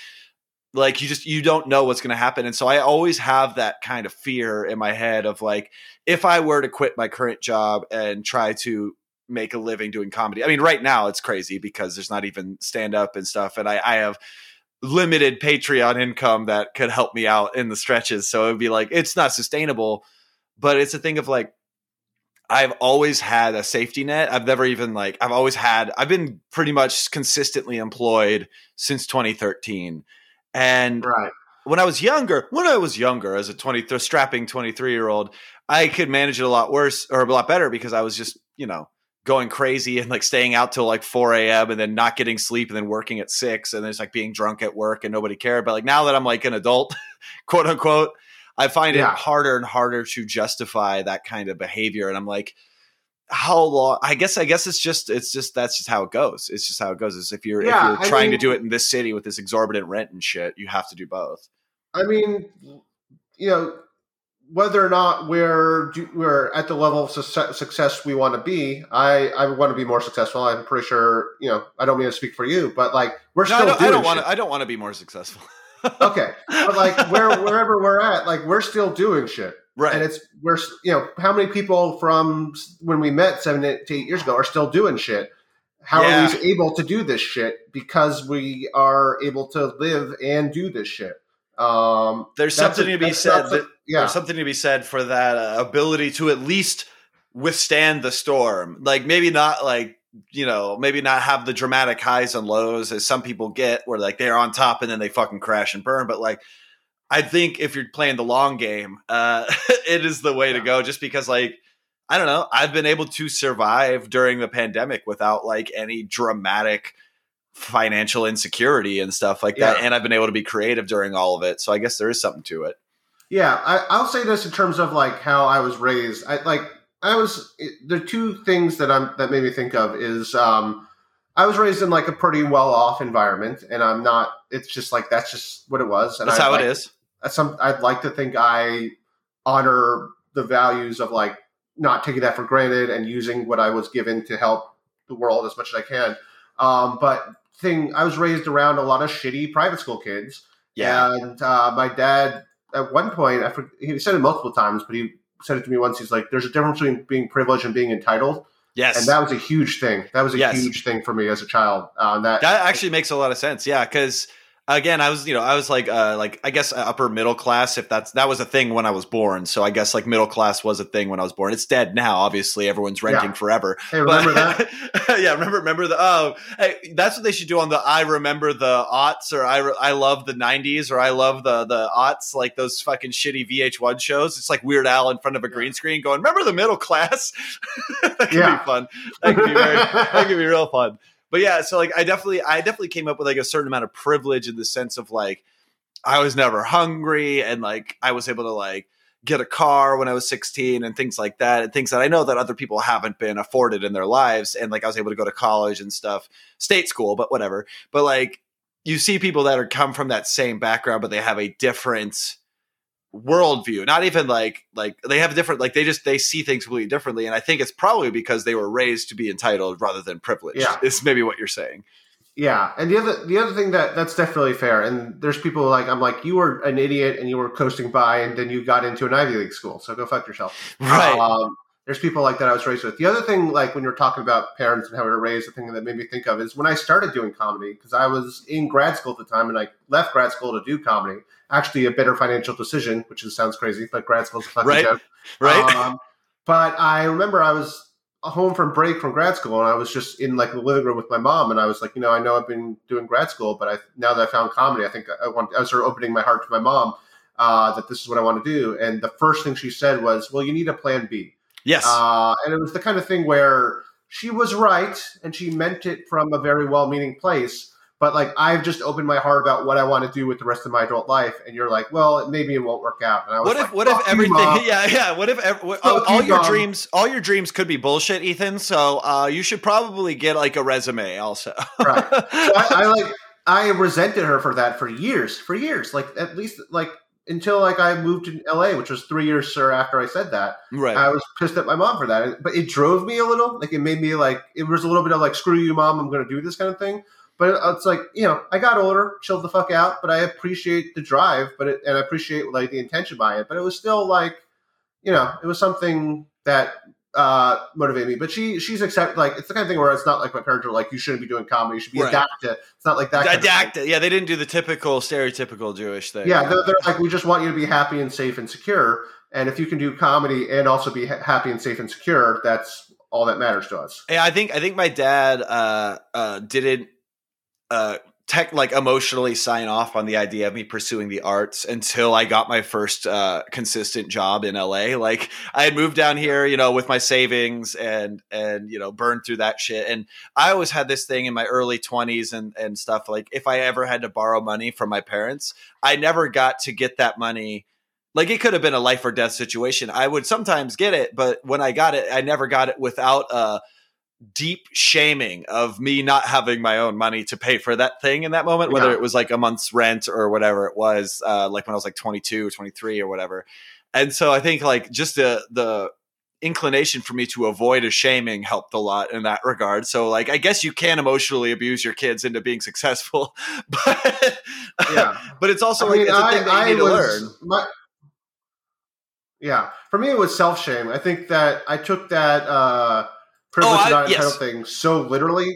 like you just you don't know what's going to happen and so i always have that kind of fear in my head of like if i were to quit my current job and try to make a living doing comedy i mean right now it's crazy because there's not even stand up and stuff and i, I have limited patreon income that could help me out in the stretches so it would be like it's not sustainable but it's a thing of like I've always had a safety net. I've never even like I've always had I've been pretty much consistently employed since 2013. And Right. when I was younger, when I was younger as a 20 strapping 23 year old, I could manage it a lot worse or a lot better because I was just, you know, going crazy and like staying out till like 4 a.m. and then not getting sleep and then working at six and then it's like being drunk at work and nobody cared. But like now that I'm like an adult, quote unquote, I find Yeah. it harder and harder to justify that kind of behavior. And I'm like, how long? I guess, I guess it's just, it's just, that's just how it goes. It's just how it goes. Is if you're, Yeah, if you're trying mean- to do it in this city with this exorbitant rent and shit, you have to do both. I mean, you know, whether or not we're we're at the level of success, we want to be, I I want to be more successful. I'm pretty sure. You know, I don't mean to speak for you, but like we're No, still I don't, I don't want to. I don't want to be more successful. okay, but like where wherever we're at, like we're still doing shit, right. and it's we're you know how many people from when we met seven eight, to eight years ago are still doing shit. How Yeah. are we able to do this shit? Because we are able to live and do this shit. Um, There's something a- to be said. that, yeah, There's something to be said for that uh, ability to at least withstand the storm. Like maybe not like you know maybe not have the dramatic highs and lows as some people get, where like they're on top and then they fucking crash and burn. But like I think if you're playing the long game, uh, it is the way to go. Just because like. I don't know. I've been able to survive during the pandemic without like any dramatic financial insecurity and stuff like that. And I've been able to be creative during all of it. So I guess there is something to it. Yeah, I, I'll say this in terms of like how I was raised. I like I was the two things that I'm that made me think of is um I was raised in like a pretty well off environment, and I'm not. It's just like that's just what it was. And That's I'd how like, it is. Some I'd like to think I honor the values of like not taking that for granted and using what I was given to help the world as much as I can. Um, but thing I was raised around a lot of shitty private school kids. Yeah. And uh, my dad, at one point, I for, he said it multiple times, but he said it to me once. He's like, "There's a difference between being privileged and being entitled," yes. and that was a huge thing. That was a Yes. huge thing for me as a child. Uh, that, that actually makes a lot of sense. Yeah, because again, I was you know I was like uh, like I guess upper middle class if that's that was a thing when I was born. So I guess like middle class was a thing when I was born. It's dead now. Obviously, everyone's renting Yeah. forever. hey, remember But- that? yeah, remember remember the oh hey, that's what they should do on the I remember the aughts or I re- I love the '90s or I love the the aughts like those fucking shitty VH1 shows. It's like Weird Al in front of a green screen going, "Remember the middle class?" that could Yeah. be fun. That could be very that could be real fun. But yeah, so like I definitely I definitely came up with like a certain amount of privilege in the sense of like I was never hungry and like I was able to like get a car when I was 16 and things like that and things that I know that other people haven't been afforded in their lives and like I was able to go to college and stuff state school but whatever. But like you see people that are come from that same background but they have a different worldview not even like like they have a different like they just they see things completely differently and I think it's probably because they were raised to be entitled rather than privileged Yeah. is maybe what you're saying Yeah, and the other the other thing that that's definitely fair. And there's people like I'm like you were an idiot and you were coasting by, and then you got into an Ivy League school, so go fuck yourself. right Um, there's people like that I was raised with. The other thing, like when you're talking about parents and how we were raised, the thing that made me think of is when I started doing comedy because I was in grad school at the time and I left grad school to do comedy. Actually, a better financial decision, which is, sounds crazy, but grad school's a fucking Right. joke. right Um, but I remember I was home from break from grad school, and I was just in like the living room with my mom, and I was like, you know, I know I've been doing grad school, but I now that I found comedy, I think I want. I was sort of opening my heart to my mom uh, that this is what I want to do, and the first thing she said was, "Well, you need a plan B," yes uh, and it was the kind of thing where she was right, and she meant it from a very well-meaning place. But like I've just opened my heart about what I want to do with the rest of my adult life, and you're like, well, maybe it won't work out. And I was what if like, what if "Fuck you, everything yeah yeah what if ev- what, all, all you, your Mom. dreams all your dreams could be bullshit ethan so uh you should probably get like a resume also Right. So I, I like I resented her for that for years, for years, like at least like until like I moved to LA, which was three years sir after I said that. right I was pissed at my mom for that, but it drove me a little. Like it made me like it was a little bit of like screw you, mom, I'm going to do this kind of thing. But it's like you know I got older, chilled the fuck out, but I appreciate the drive, but it, and I appreciate like the intention by it. But it was still like you know it was something that uh, motivate me. But she she's accept like it's the kind of thing where it's not like my parents are like you shouldn't be doing comedy. You should be Right. adapted. It's not like that. kind of Yeah, they didn't do the typical stereotypical Jewish thing. Yeah, they're, they're like we just want you to be happy and safe and secure. And if you can do comedy and also be ha- happy and safe and secure, that's all that matters to us. Yeah, I think I think my dad uh, uh, didn't uh, tech like emotionally sign off on the idea of me pursuing the arts until I got my first uh, consistent job in LA. Like I had moved down here, you know, with my savings and and you know burned through that shit. And I always had this thing in my early twenties and and stuff. Like if I ever had to borrow money from my parents, I never got to get that money. Like it could have been a life or death situation. I would sometimes get it, but when I got it, I never got it without uh deep shaming of me not having my own money to pay for that thing in that moment, whether Yeah. it was like a month's rent or whatever it was, uh, like when I was like 22 or 23 or whatever. And so I think like just the, the inclination for me to avoid a shaming helped a lot in that regard. So like, I guess you can emotionally abuse your kids into being successful, but, Yeah. but it's also I like, mean, it's a I, thing that I you need to was learn. my yeah. For me, it was self shame. I think that I took that uh, privilege Oh, I- and not yes. entitled thing so literally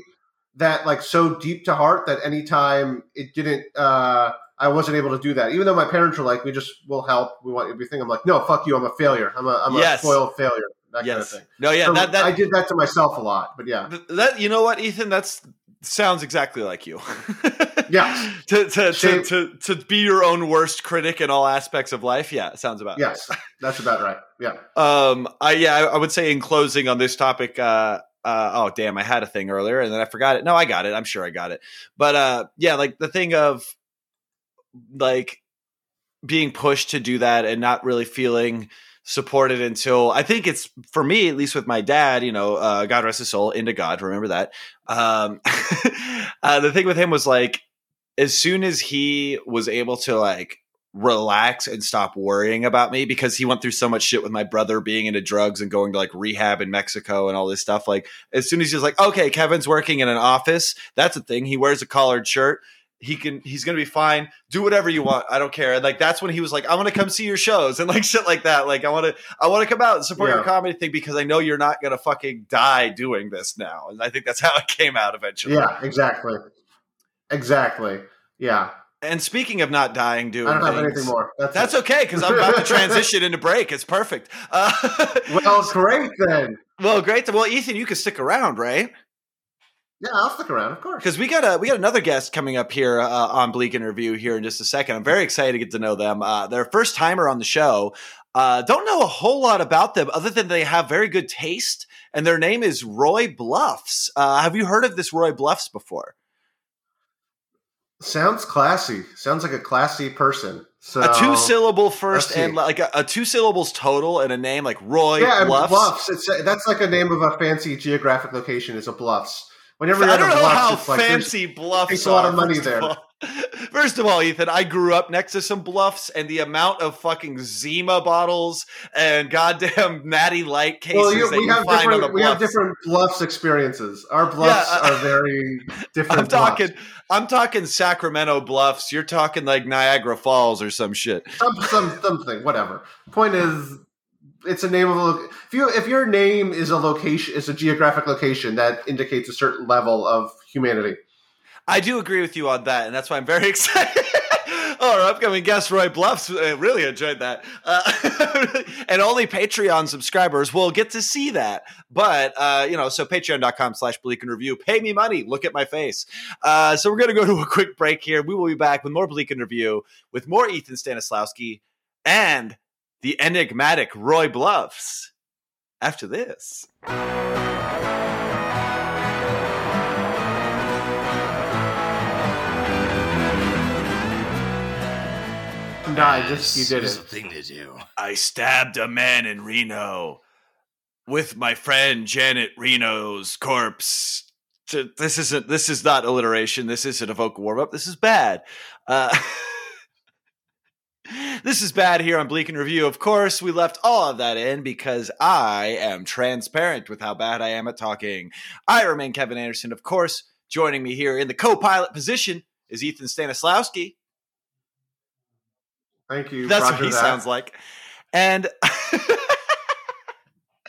that like so deep to heart that anytime it didn't. Uh, I wasn't able to do that, even though my parents were like, "We just will help. We want you to be thing." I'm like, "No, fuck you. I'm a failure. I'm a I'm Yes. a spoiled failure." That kind of thing. No, yeah, So that, that, I did that to myself a lot, but yeah, Th- that you know what ethan that's sounds exactly like you. Yeah. to, to, to, Shame- to, to be your own worst critic in all aspects of life? Yeah sounds about yes, that's about right. Yeah, um i yeah I, I would say in closing on this topic uh uh, oh damn i had a thing earlier and then i forgot it. No i got it. I'm sure i got it. But uh yeah like the thing of like being pushed to do that and not really feeling supported until I think it's for me, at least with my dad, you know, uh, God rest his soul, into God, remember that. Um, uh, the thing with him was like, as soon as he was able to like relax and stop worrying about me because he went through so much shit with my brother being into drugs and going to like rehab in Mexico and all this stuff. Like, as soon as he's like, okay, Kevin's working in an office, that's a thing. He wears a collared shirt he can he's gonna be fine. Do whatever you want. I don't care. And like that's when he was like i want to come see your shows and like shit like that. Like i want to i want to come out and support your comedy thing because i know you're not gonna fucking die doing this now. And i think that's how it came out eventually. Yeah, exactly, exactly. Yeah, and speaking of not dying doing I don't have things, anything more. That's, that's okay because i'm about to transition into break. It's perfect. Uh, Well, great then. well great well ethan you can stick around right Yeah, I'll stick around, of course. because we got a we got another guest coming up here uh, on Bleak Interview here in just a second. I'm very excited to get to know them. Uh, they're a first timer on the show. Uh, don't know a whole lot about them other than they have very good taste, and their name is Roy Bluffs. Uh, have you heard of this Roy Bluffs before? Sounds classy. Sounds like a classy person. So a two syllable first and like a, a two syllables total and a name like Roy yeah, Bluffs. bluffs. It's that's like a name of a fancy geographic location. Is a bluffs. Whenever I don't know bluffs, how like fancy bluffs takes a lot of money first there. all. First of all, Ethan, I grew up next to some bluffs, and the amount of fucking Zima bottles and goddamn Natty Light cases Well, you, that we have find on the different we have bluffs. different bluffs experiences. Our bluffs Yeah, are very different. I'm talking, bluffs. I'm talking Sacramento bluffs. You're talking like Niagara Falls or some shit. some some something, whatever. Point is, it's a name of a if you if your name is a location is a geographic location that indicates a certain level of humanity. I do agree with you on that, and that's why I'm very excited. Oh, our upcoming guest, Roy Bluffs, uh, really enjoyed that. Uh, and only Patreon subscribers will get to see that. But, uh, you know, so patreon.com slash bleak and review. Pay me money. Look at my face. Uh, so we're going to go to a quick break here. We will be back with more bleak and review, with more Ethan Stanislawski and the enigmatic Roy Bluffs after this. No, I just you did it. a thing to do. I stabbed a man in Reno with my friend Janet Reno's corpse. This isn't. This is not alliteration. This isn't a vocal warm up. This is bad. Uh, this is bad here on Bleak and Review. Of course, we left all of that in because I am transparent with how bad I am at talking. I remain Kevin Anderson. Of course, joining me here in the co-pilot position is Ethan Stanislawski. Thank you. That's Roger what he that. sounds like. And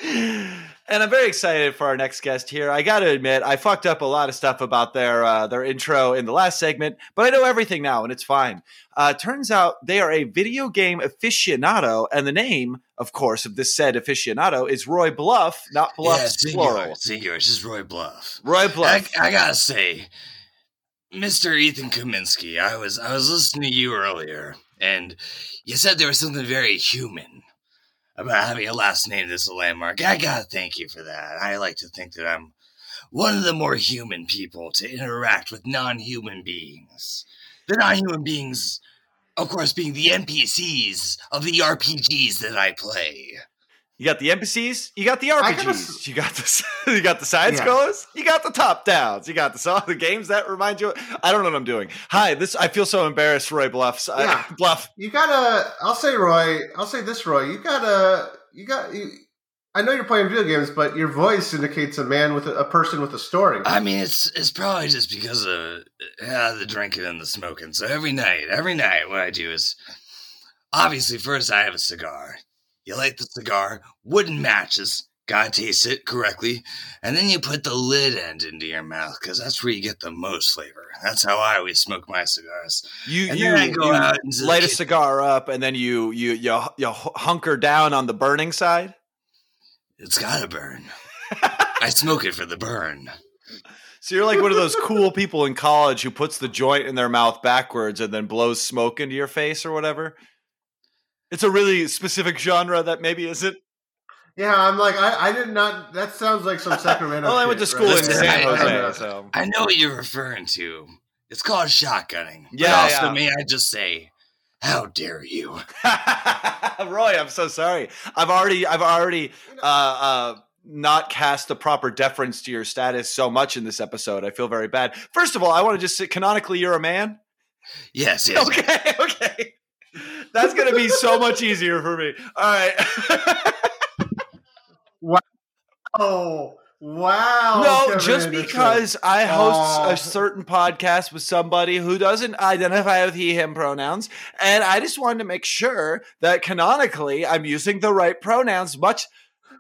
and I'm very excited for our next guest here. I got to admit, I fucked up a lot of stuff about their uh, their intro in the last segment, but I know everything now, and it's fine. Uh, turns out they are a video game aficionado, and the name, of course, of this said aficionado is Roy Bluff, not Bluff yeah, plural. Senor, senor, this is Roy Bluff. Roy Bluff. I, I gotta say, Mr. Ethan Kaminsky, I was I was listening to you earlier, and you said there was something very human about having a last name that's a landmark. I gotta thank you for that. I like to think that I'm one of the more human people to interact with non-human beings. The non-human beings, of course, being the NPCs of the RPGs that I play. You got the NPCs, you got the I gotta RPGs, s- you got the you got the side Yeah. scrollers, you got the top downs, you got the so- the games that remind you. I don't know what I'm doing. Hi, this I feel so embarrassed, Roy Bluffs. I- Bluff. You gotta. I'll say, Roy. I'll say this, Roy. You gotta. You got. You, I know you're playing video games, but your voice indicates a man with a, a person with a story. I mean, it's it's probably just because of yeah, the drinking and the smoking. So every night, every night, what I do is obviously first I have a cigar. You light the cigar, wooden matches, gotta taste it correctly, and then you put the lid end into your mouth because that's where you get the most flavor. That's how I always smoke my cigars. You And you, then I go you out into the light a cigar up, and then you you you you hunker down on the burning side. It's gotta burn. I smoke it for the burn. So you're like one of those cool people in college who puts the joint in their mouth backwards and then blows smoke into your face or whatever. It's a really specific genre that maybe isn't. yeah, I'm like, I, I did not. That sounds like some Sacramento. Well, I went to school right? in Listen, San I- Jose, I- so I know what you're referring to. It's called shotgunning. But Yeah, also, yeah. may I just say, how dare you? Roy, I'm so sorry. I've already, I've already uh, uh, not cast the proper deference to your status so much in this episode. I feel very bad. First of all, I want to just say, canonically, you're a man. Yes, yes. Okay, okay. That's gonna be so much easier for me. All right. wow. Oh, wow. no, Kevin just Anderson. because I host Oh. a certain podcast with somebody who doesn't identify with he, him pronouns, and I just wanted to make sure that canonically I'm using the right pronouns. Much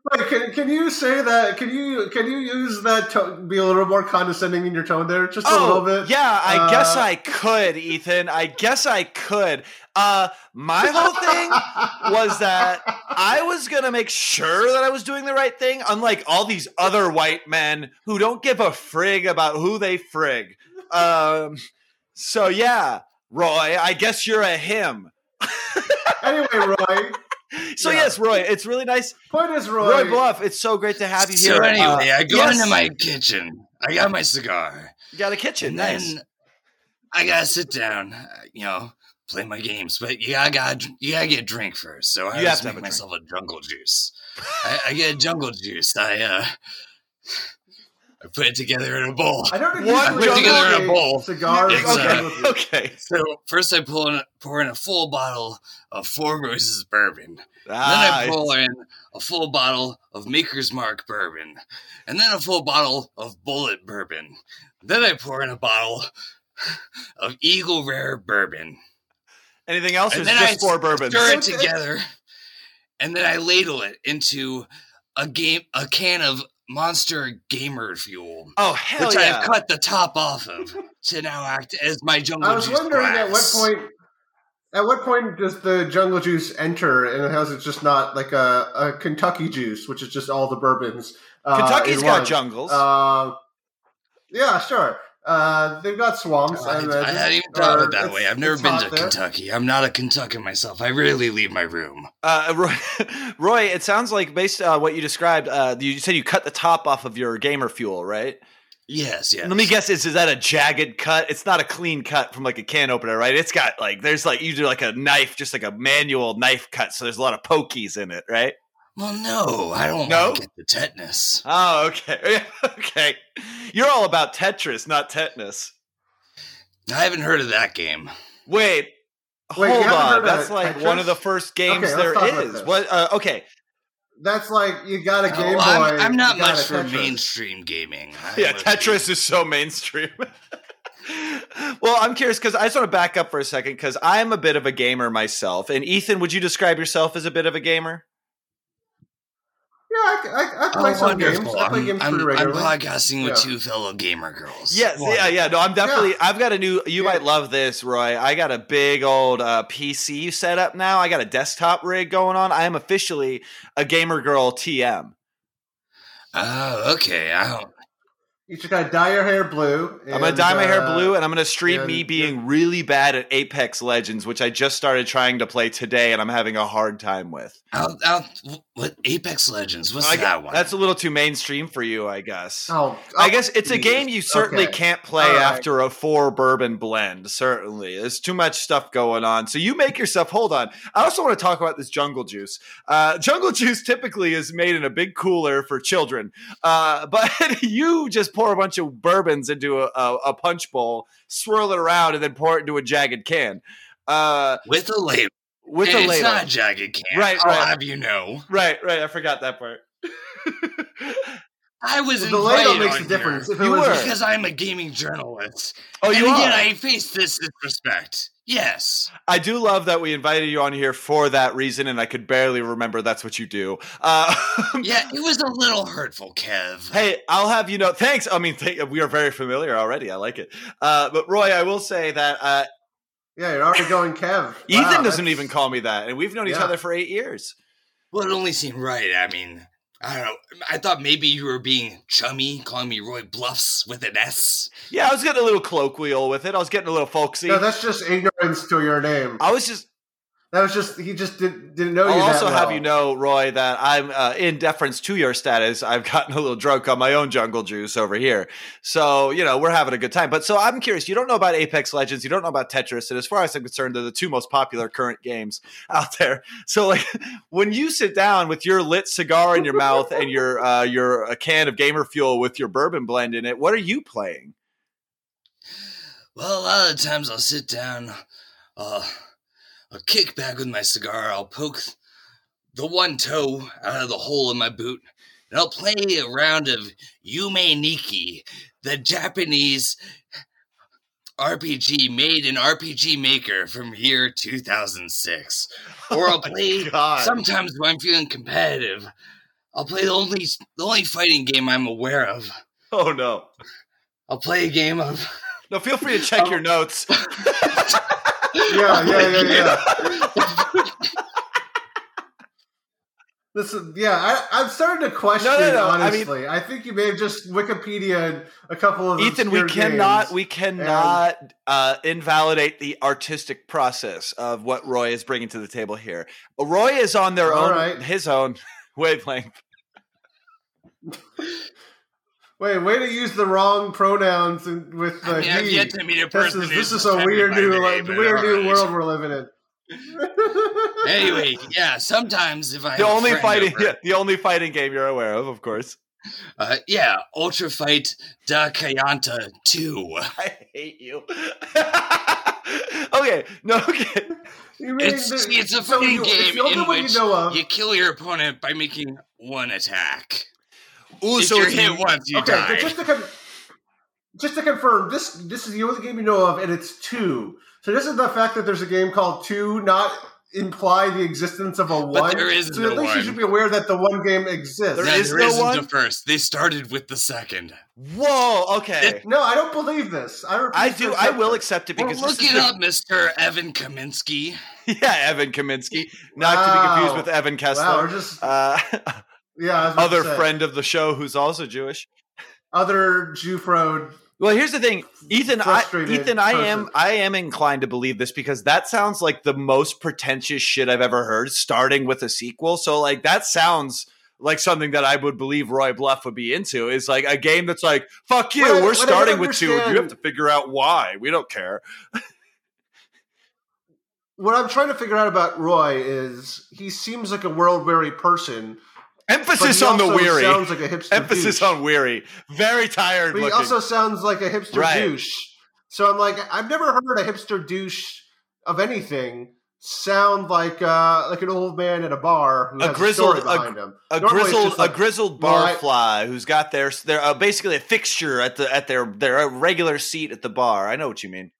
Wait, can, can you say that? Can you can you use that tone? Be a little more condescending in your tone there, just a little bit. Oh, yeah, I Uh, guess I could, Ethan. I guess I could. Uh, my whole thing was that I was gonna make sure that I was doing the right thing, unlike all these other white men who don't give a frig about who they frig. Um, so yeah, Roy, I guess you're a him. anyway, Roy. So Yeah. yes, Roy, it's really nice. Point is, Roy. Roy Bluff, it's so great to have you So here. anyway, Uh, I go yes, into my kitchen. I got my cigar, you got a kitchen, and nice. then I gotta sit down. uh, You know, play my games, but you gotta, gotta you gotta get a drink first. So I You have just to have make a drink. myself a jungle juice. I, I get a jungle juice. I uh, I put it together in a bowl. I don't What usually Put it together in a bowl. Cigars. It's, with uh, okay. So first, I pull in, pour in a full bottle of Four Roses bourbon. Then Ah, I pour in a full bottle of Maker's Mark bourbon, and then a full bottle of Bulleit bourbon. Then I pour in a bottle of Eagle Rare bourbon. anything else? Or And then just I four bourbons? Stir it together, and then I ladle it into a game, a can of Monster Gamer Fuel, Oh hell which yeah! I've cut the top off of to now act as my jungle juice. I was juice wondering at what point. At what point does the jungle juice enter, and how is it just not like a, a Kentucky juice, which is just all the bourbons? Uh, Kentucky's in got one? jungles. Uh, yeah, sure. Uh, they've got swamps. I, and, uh, I hadn't even thought of it that way. I've never been to there. Kentucky. I'm not a Kentuckian myself. I rarely leave my room. Uh, Roy, Roy, it sounds like based on what you described, uh, you said you cut the top off of your gamer fuel, right? Yes, yes. Let me guess, is, is that a jagged cut? It's not a clean cut from like a can opener, right? It's got like there's like you do like a knife, just like a manual knife cut, so there's a lot of pokies in it, right? Well, no, I don't No? want to get the tetanus. Oh, okay, okay. You're all about Tetris, not tetanus. I haven't heard of that game. Wait, Wait, hold on. That's like Tetris? one of the first games Okay, let's there talk about is. this. What? Uh, okay, That's like you got a No, Game Boy. I'm, I'm not much for Tetris. mainstream gaming. I yeah, would- Tetris is so mainstream. well, I'm curious because I just want to back up for a second because I'm a bit of a gamer myself. And Ethan, would you describe yourself as a bit of a gamer? Yeah, I, I, I play Oh, some games. wonderful. I play I'm, games I'm, pretty I'm regularly. podcasting with Yeah. two fellow gamer girls. Yes, yeah, yeah. No, I'm definitely. I've got a new. You Yeah. might love this, Roy. I got a big old uh, PC setup now. I got a desktop rig going on. I am officially a gamer girl TM. Oh, okay. I don't. You just gotta dye your hair blue. I'm gonna dye my hair uh, blue, and I'm gonna stream and- me being really bad at Apex Legends, which I just started trying to play today, and I'm having a hard time with. I'll, I'll, what Apex Legends? What's I gu- that one? That's a little too mainstream for you, I guess. Oh, I oh, guess it's a game you certainly Okay. can't play All right. after a four bourbon blend. Certainly, there's too much stuff going on. So you make yourself. Hold on. I also want to talk about this jungle juice. Uh, jungle juice typically is made in a big cooler for children, uh, but you just pour a bunch of bourbons into a, a, a punch bowl, swirl it around, and then pour it into a jagged can. Uh, with a label. with And a it's not a jagged can. Right, I'll right. have you know. Right, right. I forgot that part. I was The ladle invited makes a difference. If it You was were. because I'm a gaming journalist. oh, you and are. yet I face this disrespect. Yes. I do love that we invited you on here for that reason, and I could barely remember that's what you do. Uh, Yeah, it was a little hurtful, Kev. hey, I'll have you know. Thanks. I mean, th- we are very familiar already. I like it. Uh, but Roy, I will say that uh, Yeah, you're already going Kev. Ethan Wow, doesn't that's- even call me that, and we've known each Yeah. other for eight years. Well, it only seemed right. I mean, I don't know. I thought maybe you were being chummy, calling me Roy Bluffs with an S. Yeah, I was getting a little colloquial with it. I was getting a little folksy. No, that's just ignorance to your name. I was just That was just he just did, didn't know you. I'll that also have well. you know, Roy, that I'm uh, in deference to your status. I've gotten a little drunk on my own jungle juice over here, so you know we're having a good time. But so I'm curious. You don't know about Apex Legends. You don't know about Tetris, and as far as I'm concerned, they're the two most popular current games out there. So like when you sit down with your lit cigar in your mouth and your uh, your a can of gamer fuel with your bourbon blend in it, what are you playing? Well, a lot of times I'll sit down, uh, I'll kick back with my cigar, I'll poke the one toe out of the hole in my boot, and I'll play a round of Yume Nikki, the Japanese RPG made in RPG Maker from year 2006. Or I'll Oh play God. sometimes when I'm feeling competitive. I'll play the only the only fighting game I'm aware of. Oh no! I'll play a game of No, feel free to check your notes. Yeah, yeah, yeah, yeah. Is, yeah, I, I'm starting to question. No, no, no, I mean- honestly, I, think you may have just Wikipedia a couple of Ethan, we cannot we cannot uh, invalidate the artistic process of what Roy is bringing to the table here. Roy is on their All own right. his own wavelength. Wait, way to use the wrong pronouns in- with the I mean, I've he. yet to meet a This person is this is a weird new me, like, weird new alright. world we're living in. Anyway, yeah, sometimes if I The have only friend fighting over- yeah, the only fighting game you're aware of, of course. uh, yeah, Ultra Fight Da Kyanta 2. I hate you. okay, no, okay. You mean It's, the- it's a so fighting you- it's game the only in one which you know of. you kill your opponent by making one attack. Ooh, if so you're it's hit once, you okay, die. but just to con- just to confirm, this this is the only game you know of, and it's two. So this is the fact that there's a game called two not imply the existence of a one? But there is no one. so no at least you should be aware that the one game exists. There No, is there no isn't one? the first. They started with the second. Whoa, okay. no, I don't believe this. I, I to do. I will this. accept it Well, because look this is it up, Mr. Evan Kaminsky. yeah, Evan Kaminsky, not to be confused with Evan Wow, Kessler, we're just uh, yeah. I was about to other friend of the show who's also Jewish. other Jufrode. Well, here's the thing, Ethan. I, Ethan, I am. I am inclined to believe this because that sounds like the most pretentious shit I've ever heard. Starting with a sequel, so like that sounds like something that I would believe Roy Bluff would be into. Is like a game that's like, fuck you, What we're I starting with two. You have to figure out why. We don't care. What I'm trying to figure out about Roy is he seems like a world weary person. Emphasis on the weary. Sounds like a hipster. Emphasis douche. on weary. Very tired But he looking. also sounds like a hipster Right. douche. So I'm like, I've never heard a hipster douche of anything sound like uh, like an old man at a bar who A has grizzled- a behind him. a grizzled like, a grizzled barfly who's got their their uh, basically a fixture at the at their their regular seat at the bar. I know what you mean.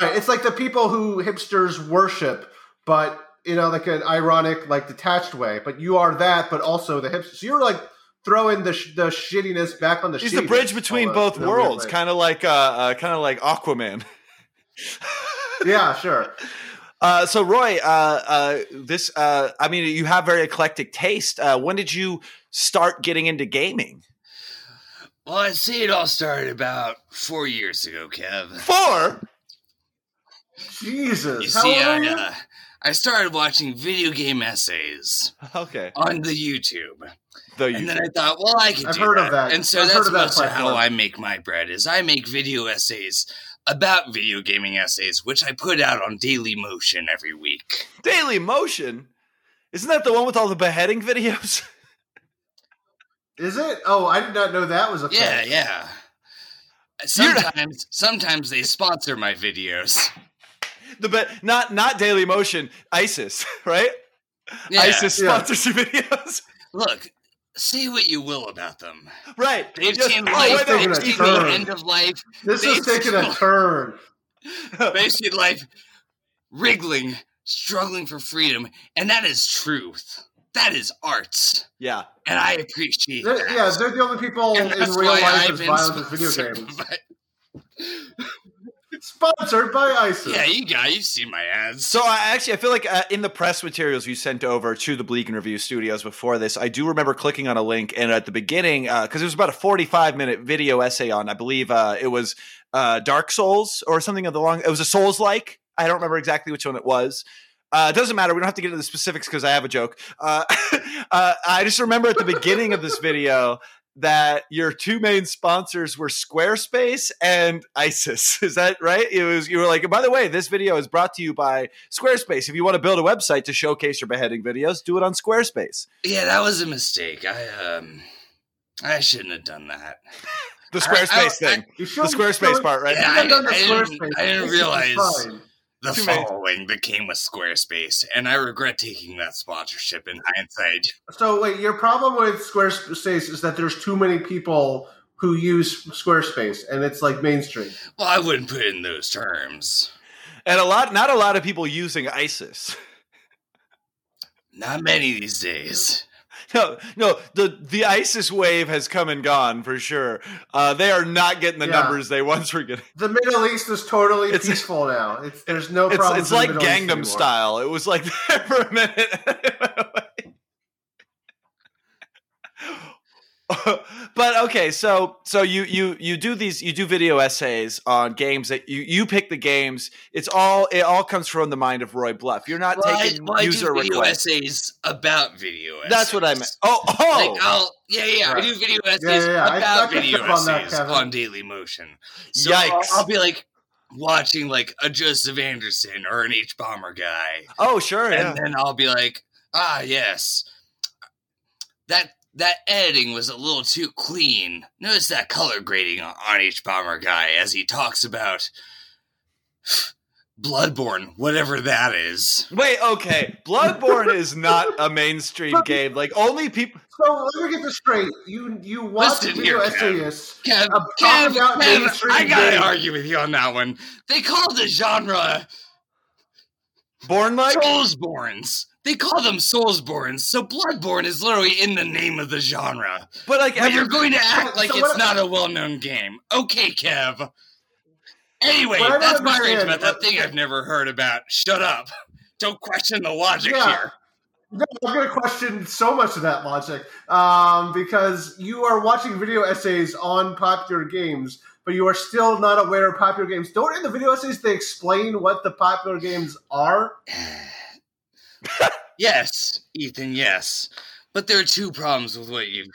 Right. It's like the people who hipsters worship, but in a like an ironic, like detached way. But you are that, but also the hipster. So you're like throwing the sh- the shittiness back on the. He's the bridge between almost, both in a weird worlds, kind of like uh, uh kind of like Aquaman. Yeah, sure. Uh, so Roy, uh, uh, this, uh, I mean, you have very eclectic taste. Uh, when did you start getting into gaming? Well, I'd say it all started about four years ago, Kev. Four. Jesus. You How see, old are I, you? uh, I started watching video game essays Okay. on the YouTube. Though And then I thought, well, I can I've do heard that. of that. And so I've that's of that how. I make my bread is I make video essays about video gaming essays, which I put out on Daily Motion every week. Daily Motion. Isn't that the one with all the beheading videos? Is it? Oh, I did not know that was a thing. Yeah, yeah. You're not- Sometimes, sometimes they sponsor my videos. the be- not not Daily Motion, ISIS, right? Yeah. ISIS Yeah. sponsors your videos, Look, say what you will about them. right? They've Yes. seen Oh, life, wait, taking no, they've a seen turn. the end of life, This is They've taking a turn. they've seen life wriggling, struggling for freedom, and that is truth. That is art, yeah. and I appreciate They're- that. yeah, they're the only people And in real life I've as violent as video games. by- Sponsored by ISIS. yeah, you got, you've seen my ads. So I actually I feel like uh, in the press materials you sent over to the Bleak and Review Studios before this, I do remember clicking on a link and at the beginning because it was about a forty-five minute video essay on I believe uh, it was uh, Dark Souls or something of the long. It was a Souls like. I don't remember exactly which one it was. Uh, it doesn't matter. We don't have to get into the specifics because I have a joke. Uh, uh, I just remember at the beginning of this video that your two main sponsors were Squarespace and ISIS. Is that right? It was you were like, by the way, this video is brought to you by Squarespace. If you want to build a website to showcase your beheading videos, do it on Squarespace. yeah, that was a mistake. I um, I shouldn't have done that. The Squarespace I- I- thing. You The Squarespace part, right? Yeah, should have done the I- I didn't- I didn't realize- fine. The Too following that came with Squarespace, and I regret taking that sponsorship in hindsight. So wait, your problem with Squarespace is that there's too many people who use Squarespace, and it's like mainstream. Well, I wouldn't put it in those terms. And a lot, not a lot of people using ISIS. Not many these days. No, no, the the ISIS wave has come and gone for sure. Uh, they are not getting the Yeah. numbers they once were getting. The Middle East is totally It's- peaceful now. It's there's no It's, problem. it's like Gangnam Style. It was like there for a minute. but okay, so so you you you do these you do video essays on games that you you pick the games. It's all it all comes from the mind of Roy Bluff. You're not Well, taking well, I user do video requests. essays about video essays. That's what I meant. Oh, oh, Like I'll yeah yeah Right. I do video essays yeah, yeah. I- about I picked video up on that, essays on Daily Motion. So I'll, Yikes. I'll be like watching like a Joseph Anderson or an Hbomberguy, oh, sure, yeah. and then I'll be like, ah yes, that that editing was a little too clean. Notice that color grading on, Hbomberguy as he talks about Bloodborne, whatever that is. Wait, okay. Bloodborne is not a mainstream game. Like only people. So let me get this straight. You you watch Listen video here, Kev. essayists. Kev, Kev, Kev, I gotta games. argue with you on that one. They call the genre Born like Soulsbornes. They call them Soulsbornes, so Bloodborne is literally in the name of the genre. but like But you're going to act So like what- it's not a well-known game. Okay, Kev. Anyway, What I don't that's my rage about that thing I've never heard about. Shut up. Don't question the logic Yeah. here. No, I'm going to question so much of that logic um, because you are watching video essays on popular games, but you are still not aware of popular games. Don't in the video essays they explain what the popular games are? yes, Ethan, yes. But there are two problems with what you've.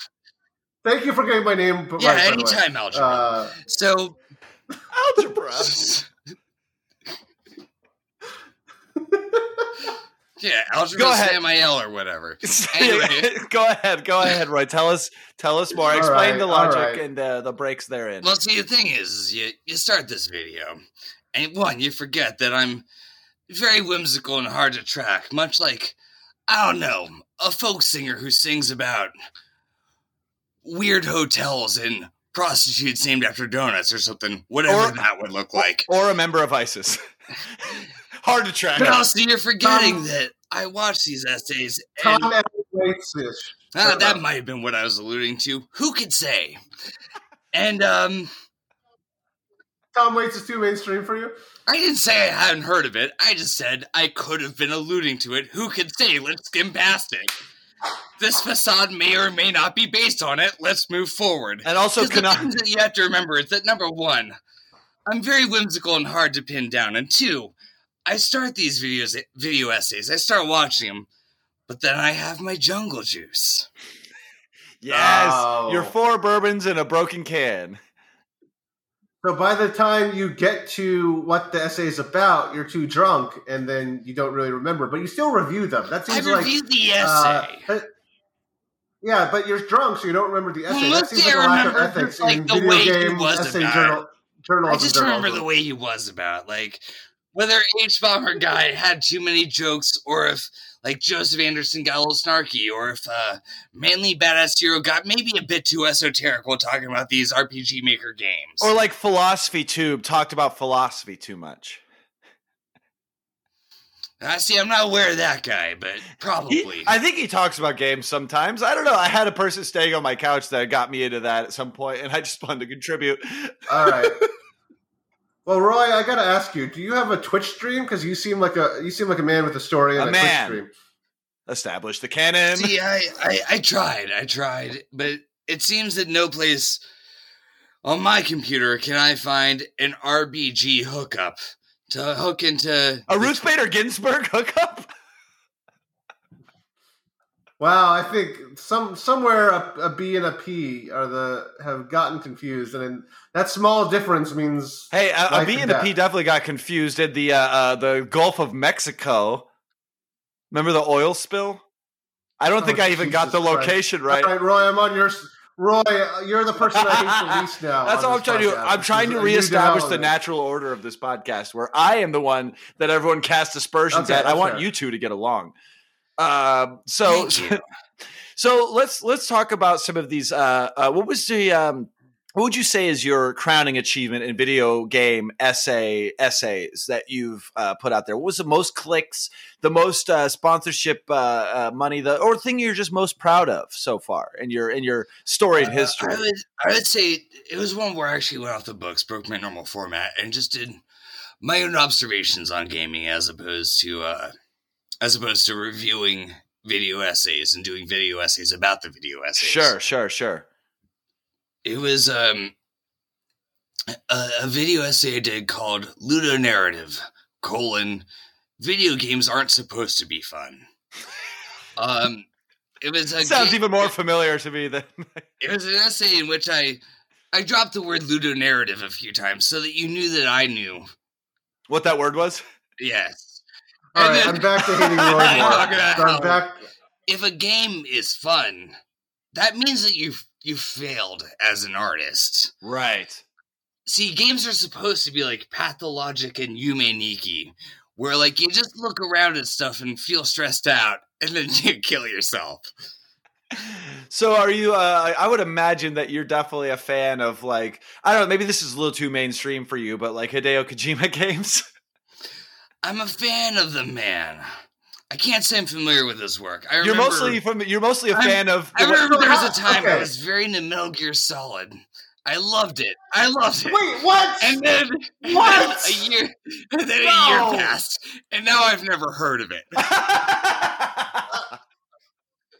Thank you for getting my name. b- Yeah, right, by the way. anytime, algebra. Uh, so. algebra. yeah, algebra Go ahead. Samael or whatever. Anyway. go ahead, go ahead, Roy. Tell us, tell us more. All Explain right, the logic right. and uh, the breaks therein. Well, see, the thing is, is you, you start this video, and one, you forget that I'm very whimsical and hard to track, much like, I don't know, a folk singer who sings about weird hotels and prostitutes named after donuts or something, whatever Or- that would look like. or a member of ISIS. Hard to track. But also, you're forgetting Um, that I watch these essays. Tom And, F. Waits ish. uh, that might have been what I was alluding to. Who could say? And um, Tom Waits is too mainstream for you. I didn't say I hadn't heard of it. I just said I could have been alluding to it. Who can say? Let's skim past it. This facade may or may not be based on it. Let's move forward. And also, 'Cause the Konami. things that you have to remember is that number one, I'm very whimsical and hard to pin down, and two, I start these videos, video essays. I start watching them, but then I have my jungle juice. Yes, Oh. your four bourbons in a broken can. So by the time you get to what the essay is about, you're too drunk, and then you don't really remember. But you still review them. That I seems like reviewed the uh, essay. but- yeah, but you're drunk, so you don't remember the essay. Well, that seems like I a lack of ethics like, in the video way he game was essay about journal, journalism. I just remember the way he was about, like whether Hbomberguy had too many jokes, or if like Joseph Anderson got a little snarky, or if uh, Manly Badass Hero got maybe a bit too esoteric while talking about these RPG Maker games. Or like Philosophy Tube talked about philosophy too much. I see, I'm not aware of that guy, but He- probably. I think he talks about games sometimes. I don't know. I had a person staying on my couch that got me into that at some point, and I just wanted to contribute. All right. Well, Roy, I gotta ask you: Do you have a Twitch stream? Because you seem like a you seem like a man with a story and A a, man. Twitch stream. Establish the canon. See, I, I, I tried, I tried, but it seems that no place on my computer can I find an RBG hookup to hook into a Ruth Bader Ginsburg hookup? Wow, I think some somewhere a, a B and a P are the have gotten confused, and then that small difference means Hey, a, a B and and a P definitely got confused in the uh, uh, the Gulf of Mexico. Remember the oil spill? I don't Oh, think I even got the Jesus Christ. location right. All right, Roy, I'm on your. Roy, you're the person I hate the least now. That's all I'm trying to do. I'm trying to reestablish the natural order of this podcast where I am the one that everyone casts aspersions Okay, at. I want fair. you two to get along. Um, so, so let's let's talk about some of these. Uh, uh, what was the um, what would you say is your crowning achievement in video game essay essays that you've uh, put out there? What was the most clicks, the most uh, sponsorship uh, uh, money, the or thing you're just most proud of so far in your in your storied history? I would, I would say it was one where I actually went off the books, broke my normal format, and just did my own observations on gaming as opposed to uh, as opposed to reviewing video essays and doing video essays about the video essays. Sure, sure, sure. It was um, a, a video essay I did called Ludo Narrative, colon, video games aren't supposed to be fun. Um, it was a Sounds ga- even more familiar to me than It was an essay in which I I dropped the word ludo narrative a few times so that you knew that I knew. what that word was. Yes. All And right, then- I'm back to hating Roy I'm more. not gonna So I'm back. If a game is fun, that means that you've you failed as an artist. Right. See, games are supposed to be like pathologic and Yume Nikki, where like you just look around at stuff and feel stressed out, and then you kill yourself. So are you uh I would imagine that you're definitely a fan of like I don't know, maybe this is a little too mainstream for you, but like Hideo Kojima games. I'm a fan of the man. I can't say I'm familiar with his work. I You're mostly from you're mostly a I'm- fan of I the- remember there was a How- time I was very into Metal Gear Solid. I loved it. I loved it. Wait, what? And then, and What? then a year, and then a year passed, and now I've never heard of it.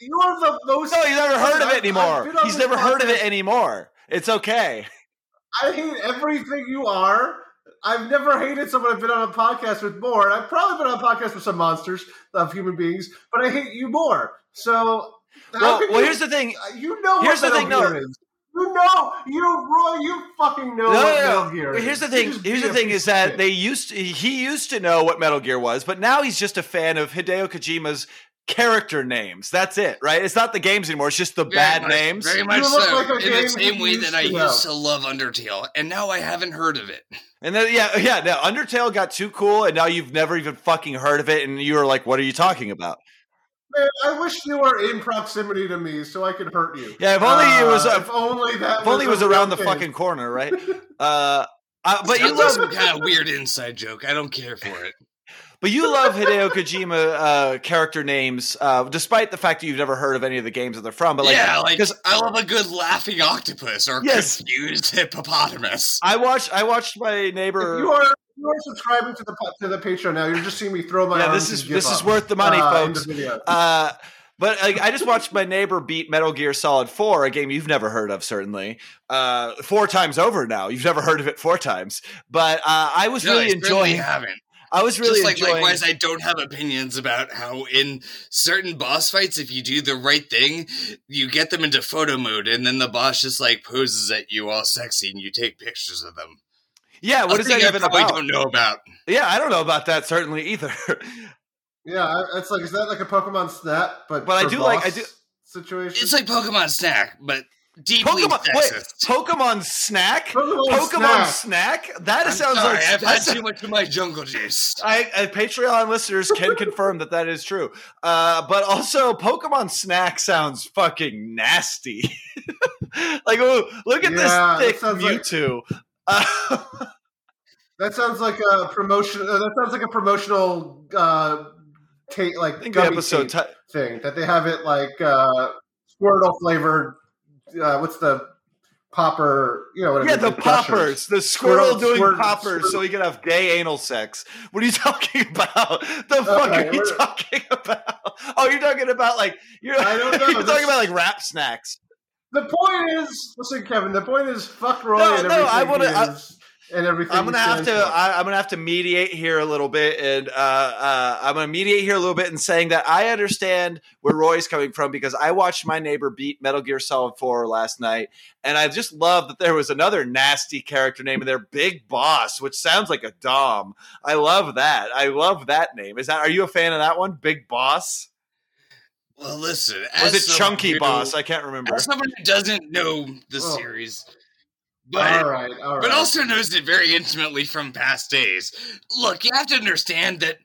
You're the most. No, he's never heard of it anymore. I've been on He's this never heard of it anymore. It's okay. I hate everything you are. I've never hated someone I've been on a podcast with more. And I've probably been on a podcast with some monsters of human beings, but I hate you more. So, Well, well you, here's the thing. Uh, you know here's the what thing, Metal no. Gear is. You know, you Roy, you fucking know No, what no, Metal. Gear is. Here's the thing. Here's the thing is that they used to, he used to know what Metal Gear was, but now he's just a fan of Hideo Kojima's character names. That's it, right? It's not the games anymore. It's just the Very bad much- names. Very much so. like In the same way that I to used to love Undertale, and now I haven't heard of it. And then yeah, yeah. Now Undertale got too cool, and now you've never even fucking heard of it, and you were like, "What are you talking about?" Man, I wish you were in proximity to me so I could hurt you. Yeah, if only it was, Uh, uh, if only that. If only it was a real around the fucking corner, right? Uh, uh, but you Sounds like love, some kind of weird inside joke. I don't care for it. But you love Hideo Kojima uh, character names, uh, despite the fact that you've never heard of any of the games that they're from. But like, yeah, like 'cause I love a good laughing octopus or Yes. confused hippopotamus. I watched, I watched my If neighbor. you are you are subscribing to the to the Patreon now, you're just seeing me throw my Yeah, arms this is and give this is worth the money, uh, folks. the. Uh, but like, I just watched my neighbor beat Metal Gear Solid 4, a game you've never heard of, certainly. Uh, four times over now. You've never heard of it four times. But uh, I was No, really enjoying. haven't. I was really Just like enjoying. likewise, I don't have opinions about how in certain boss fights, if you do the right thing, you get them into photo mode, and then the boss just like poses at you all sexy, and you take pictures of them. yeah, what A is that thing I even probably about? Don't know about. Yeah, I don't know about that certainly either. Yeah, it's like is that like a Pokemon Snap? But But I for do like- I do- situation. It's like Pokemon Snack, but deeply Pokemon, wait. Pokemon Snack? Pokemon, Pokemon Snack. Snack? That I'm sounds sorry, like I've had that's- too much of my jungle juice. I, uh, Patreon listeners can confirm that that is true. Uh, but also, Pokemon Snack sounds fucking nasty. like, ooh, look at Yeah, this that thick sounds like- Uh, That sounds like a promotion. Uh, that sounds like a promotional uh, ta- like I think the gummy episode. tape ti- thing that they have it like uh, Squirtle flavored. Uh, what's the popper? You know, whatever. yeah, the poppers. The squirrel Squirtle- doing squirt- poppers squirt- so he can have gay anal sex. What are you talking about? The fuck are you talking about? Oh, you're talking about like you're, I don't know, you're talking about like rap snacks. The point is, listen, Kevin. The point is, fuck Roy No, no. I I- is and everything. I'm gonna have to. for. I, I'm gonna have to mediate here a little bit, and uh, uh, I'm gonna mediate here a little bit in saying that I understand where Roy's coming from because I watched my neighbor beat Metal Gear Solid 4 last night, and I just love that there was another nasty character name in there, Big Boss, which sounds like a Dom. I love that. I love that name. Is that? Are you a fan of that one, Big Boss? Well, listen, was it Chunky who- Boss? I can't remember. As someone who doesn't know the Oh. series, but all right, all right. but also knows it very intimately from past days. Look, you have to understand that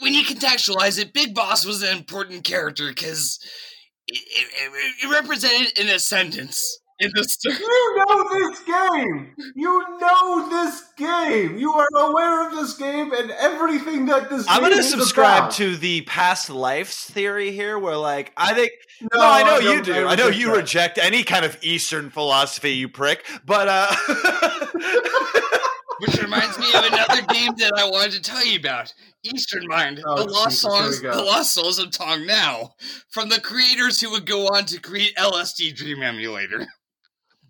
when you contextualize it, Big Boss was an important character because it, it, it represented an ascendance in the story. You know this game. You know this game. You are aware of this game and everything that this. I'm game gonna is subscribe about. to the past lives theory here, where like I think No, No, I know don't- you do. I, know you that. reject any kind of Eastern philosophy, you prick. But uh Which reminds me of another game that I wanted to tell you about. Eastern Mind, Oh, the lost Jesus, songs, the lost souls of Tong Nou, from the creators who would go on to create LSD Dream Emulator.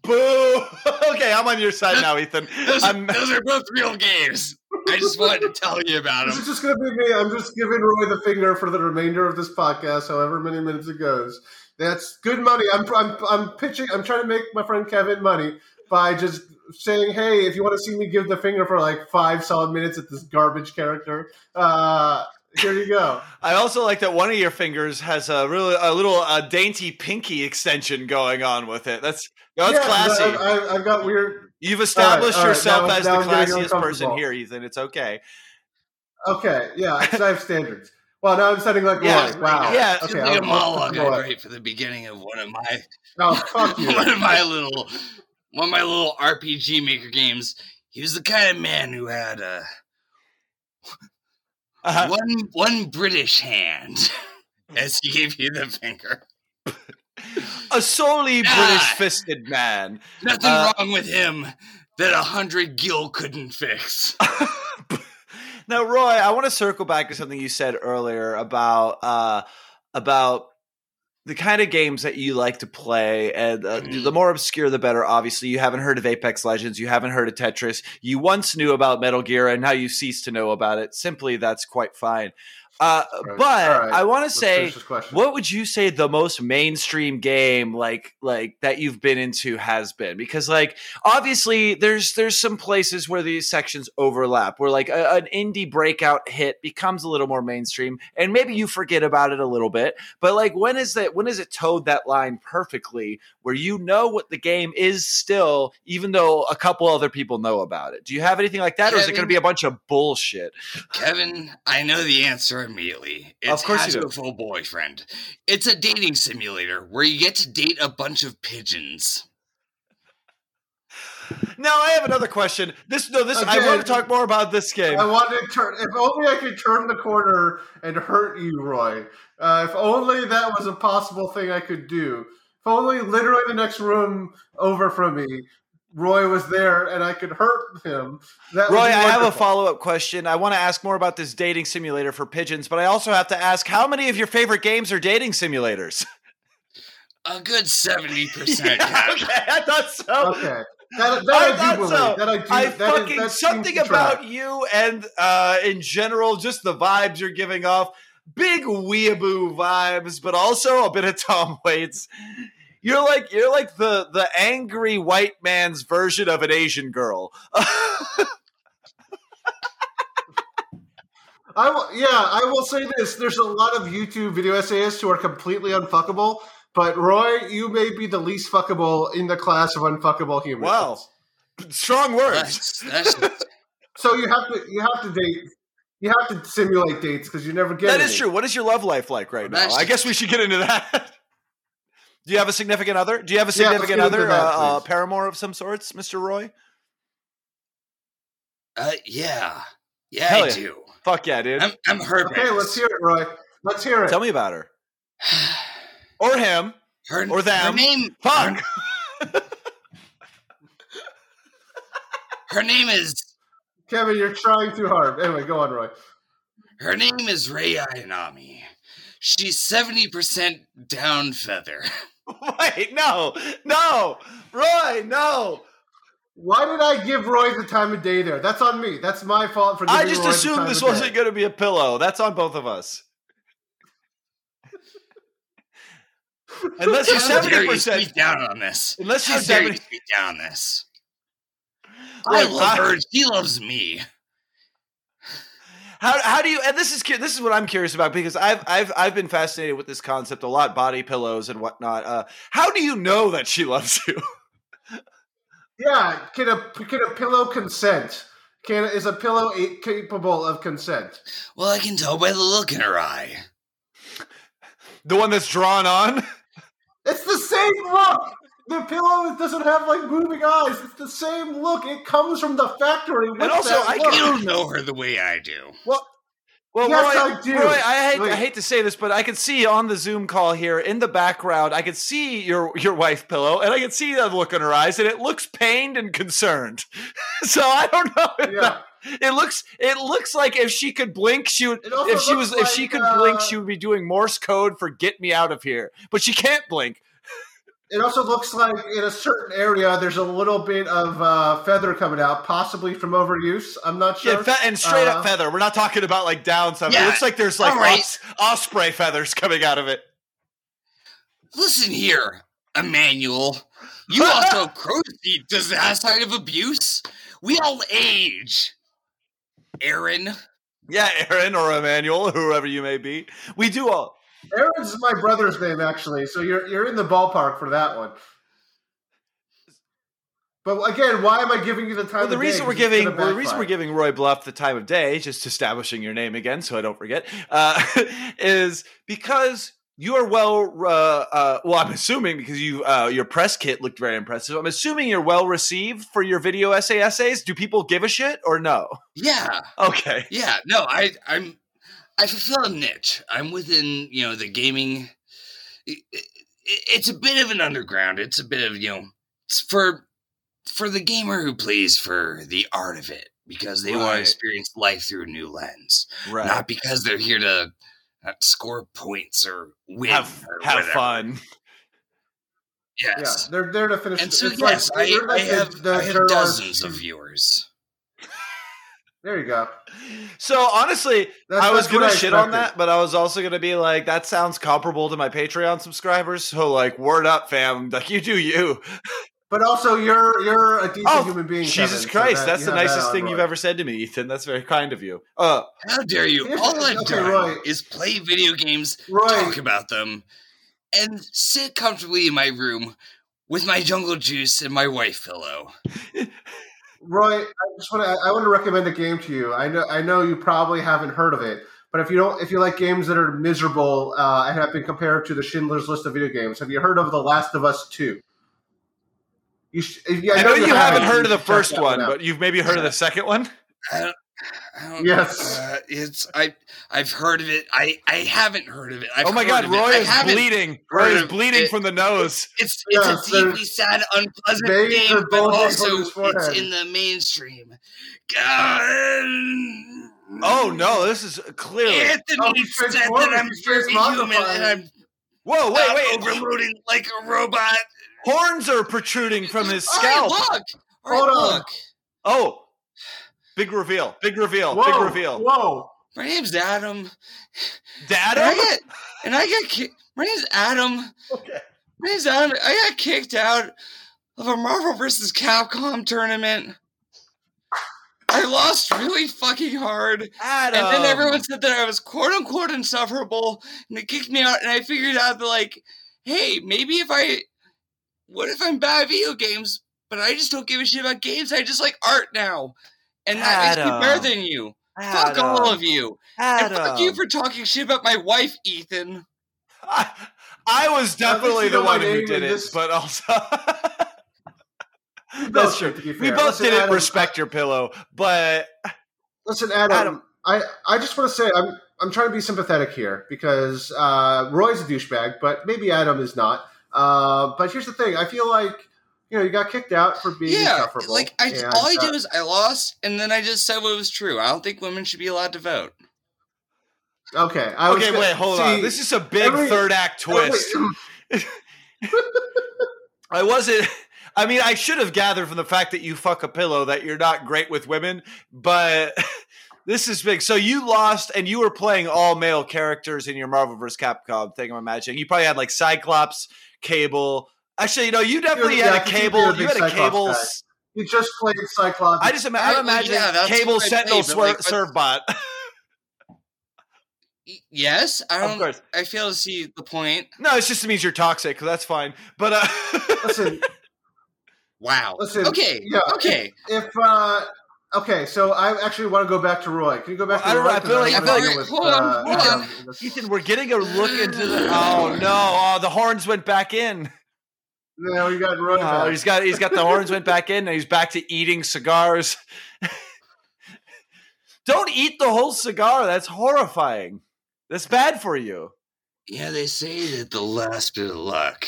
Boo. okay, I'm on your side now, Ethan. Those, I'm, those are both real games. I just wanted to tell you about them. This is just going to be me. I'm just giving Roy the finger for the remainder of this podcast, however many minutes it goes. That's good money. I'm, I'm, I'm pitching. I'm trying to make my friend Kevin money by just saying, "Hey, if you want to see me give the finger for like five solid minutes at this garbage character, uh, here you go." I also like that one of your fingers has a really a little uh, dainty pinky extension going on with it. That's that's Yeah, classy. I, I, I've got weird. You've established all right, yourself now- as now the I'm classiest person here, Ethan. It's okay. Okay, yeah, I have standards. Well, now I'm setting like Yeah, Roy. Wow. yeah, It's Okay. like a I'll- I'll- monologue I'll- I write for the beginning of one of my Oh, fuck you. one of my little one of my little RPG maker games. He was the kind of man who had uh, Uh, one one British hand as he gave you the finger. a solely Ah. British fisted man. Nothing Uh, wrong with him that a hundred gil couldn't fix. now, Roy, I want to circle back to something you said earlier about uh, about the kind of games that you like to play, and uh, the more obscure, the better. Obviously, you haven't heard of Apex Legends, you haven't heard of Tetris. You once knew about Metal Gear, and now you cease to know about it. Simply, that's quite fine. Uh, Right. But right. I want to say, finish this question. what would you say the most mainstream game like like that you've been into has been? Because like obviously there's there's some places where these sections overlap, where like a, an indie breakout hit becomes a little more mainstream, and maybe you forget about it a little bit. But like when is that? When is it towed that line perfectly, where you know what the game is still, even though a couple other people know about it? Do you have anything like that, or is it going to be a bunch of bullshit? Kevin, I know the answer immediately. It's Of course you do. Full Boyfriend. It's a dating simulator where you get to date a bunch of pigeons. Now I have another question. This no, this I want to talk more about this game. I want to turn. If only I could turn the corner and hurt you, Roy. Uh, if only that was a possible thing I could do. If only literally the next room over from me, Roy was there and I could hurt him. That Roy, I have a follow up question. I want to ask more about this dating simulator for pigeons, but I also have to ask how many of your favorite games are dating simulators? A good seventy percent. Yeah, okay, I thought so. Okay, that, that I I, thought do believe. so. That I do. I that is- fucking that something about you and uh, in general, just the vibes you're giving off. Big weeaboo vibes, but also a bit of Tom Waits. You're like you're like the the angry white man's version of an Asian girl. I will, yeah, I will say this. There's a lot of YouTube video essayists who are completely unfuckable, but Roy, you may be the least fuckable in the class of unfuckable humans. Wow. Strong words. That's, that's So you have to you have to date you have to simulate dates because you never get That is any. true. What is your love life like right now? I guess we should get into that. Do you have a significant other? Do you have a significant get into other, that, uh, uh, paramour of some sorts, Mister Roy? uh, yeah, yeah, Hell I yeah. do. Fuck yeah, dude. I'm I'm hurt. Okay, let's hear it, Roy. Let's hear it. Tell me about her or him. her or them. Her name. Fuck. Her, her name is Kevin, you're trying too hard. Anyway, go on, Roy. her name is Rei Ayanami. She's seventy percent down feather. Wait, no, no, Roy, no. Why did I give Roy the time of day there? That's on me. That's my fault for giving I just Roy the assumed time this wasn't going to be a pillow. That's on both of us. Unless you're How seventy percent. down on this? Unless How you're seventy. speak down on this? I Look, love I- her. She loves me. How, how do you? And this is this is what I'm curious about because I've I've I've been fascinated with this concept a lot, body pillows and whatnot. Uh, how do you know that she loves you? Yeah, can a can a pillow consent? Can is a pillow a- capable of consent? Well, I can tell by the look in her eye. The one that's drawn on. It's the same look. The pillow doesn't have like moving eyes. It's the same look. It comes from the factory. With And also, I look. You don't know her the way I do. Well, well, Yes, Roy, I do. Roy, I hate, I hate to say this, but I can see on the Zoom call here in the background, I can see your your wife pillow, and I can see that look in her eyes, and it looks pained and concerned. so I don't know. If Yeah. that, it looks it looks like if she could blink, she would. If she was, looks if she like, could blink, uh, she would be doing Morse code for "Get me out of here," but she can't blink. It also looks like in a certain area there's a little bit of uh, feather coming out, possibly from overuse. I'm not sure. Yeah, fe- and straight Uh, up feather. We're not talking about like down stuff. it looks like there's like all right. os- osprey feathers coming out of it. Listen here, Emmanuel. You also proceed to that side of abuse. We all age. Aaron. Yeah, Aaron or Emmanuel, whoever you may be. We do all. Aaron's my brother's name, actually, so you're you're in the ballpark for that one. But again, why am I giving you the time? Well, the of day? reason we're 'Cause it's giving well, the reason we're giving Roy Bluff the time of day, just establishing your name again, so I don't forget, uh, is because you are well. Uh, uh, well, I'm assuming because you uh, your press kit looked very impressive. I'm assuming you're well received for your video essay essays. Do people give a shit or no? Yeah, Okay. yeah. No, I, I'm. I fulfill a niche. I'm within, you know, the gaming. it- it- it's a bit of an underground. It's a bit of, you know, it's for for the gamer who plays for the art of it because they want to experience life through a new lens, Right. not because they're here to uh, score points or win have or have whatever. fun. Yeah, Yes. they're there to finish. And so it's yes, like, I, you're I have, the I have journalist- dozens of viewers. There you go. So honestly, That's, I was gonna I shit on that, but I was also gonna be like, that sounds comparable to my Patreon subscribers. So like, word up, fam. Like you do you. But also, you're you're a decent Oh, human being. Jesus Kevin, so Christ, that- that's the have that nicest on thing you've ever said to me, Ethan. That's very kind of you. Uh, How dare you? All I've okay, done Roy. is play video games, Roy. talk about them, and sit comfortably in my room with my jungle juice and my wife pillow. Roy, I just want to I want to recommend a game to you. I know I know you probably haven't heard of it, but if you don't if you like games that are miserable uh, and have been compared to the Schindler's List of video games, have you heard of The Last of Us 2? You sh- yeah, I know you haven't have. heard of the first one, out. but you've maybe heard of the second one. I don't, Yes. uh, it's I. I've heard of it. I I haven't heard of it. I've oh my God. Roy is bleeding. Roy is bleeding it. from the nose. It's it's Yes, a deeply sad, unpleasant veins game, but also it's in the mainstream. God. Oh no, this is clearly. Anthony Oh, he's said that. I'm He's very human transmogifying. and I'm Whoa, wait, wait. overloading like a robot. Horns are protruding from his All right, scalp. look. All right, Hold on. Oh, big reveal! Big reveal! Whoa, Big reveal! Whoa! My name's Adam. Dad, And I get and I got ki- my name's Adam. Okay. My name's Adam. I got kicked out of a Marvel vs. Capcom tournament. I lost really fucking hard. Adam. And then everyone said that I was quote unquote insufferable, and they kicked me out. And I figured out that, like, hey, maybe if I, what if I'm bad at video games, but I just don't give a shit about games. I just like art now, and that makes me better than you. Fuck all of you, and fuck you for talking shit about my wife, Ethan. I, I was definitely the one who did in it, this- but also. We That's both true. did, to We both Listen, didn't Adam, respect your pillow, but Listen, Adam, Adam. I, I just want to say I'm I'm trying to be sympathetic here because uh, Roy's a douchebag, but maybe Adam is not. Uh, but here's the thing: I feel like you know you got kicked out for being yeah, insufferable. like I, and, all I uh, did was I lost, and then I just said what was true. I don't think women should be allowed to vote. okay. I okay, gonna- wait, hold see, on. This is a big every- third act twist. I wasn't. I mean, I should have gathered from the fact that you fuck a pillow that you're not great with women, but this is big. So you lost, and you were playing all male characters in your Marvel vs. Capcom thing. I'm imagining you probably had like Cyclops, Cable. Actually, you know, you definitely Yeah, had a think you're cable. You big had a cable. guy. You just played Cyclops. I just ima- I- I'm imagining yeah, cable Sentinel played, but, like, serve bot. Yes, I don't. course. I fail to see the point. No, it's just means you're toxic. That's fine. But uh, listen, Wow. Listen, okay. yeah. Okay. if uh, okay, so I actually want to go back to Roy. Can you go back to I Roy? know, I 'Cause feel like- wanna I feel like- with, hold on, uh, hold on. Ethan, we're getting a look into the. Oh no! Oh, the horns went back in. No, you got Roy. Oh, back. he's got he's got the horns went back in, and he's back to eating cigars. Don't eat the whole cigar. That's horrifying. That's bad for you. Yeah, they say that the last bit of luck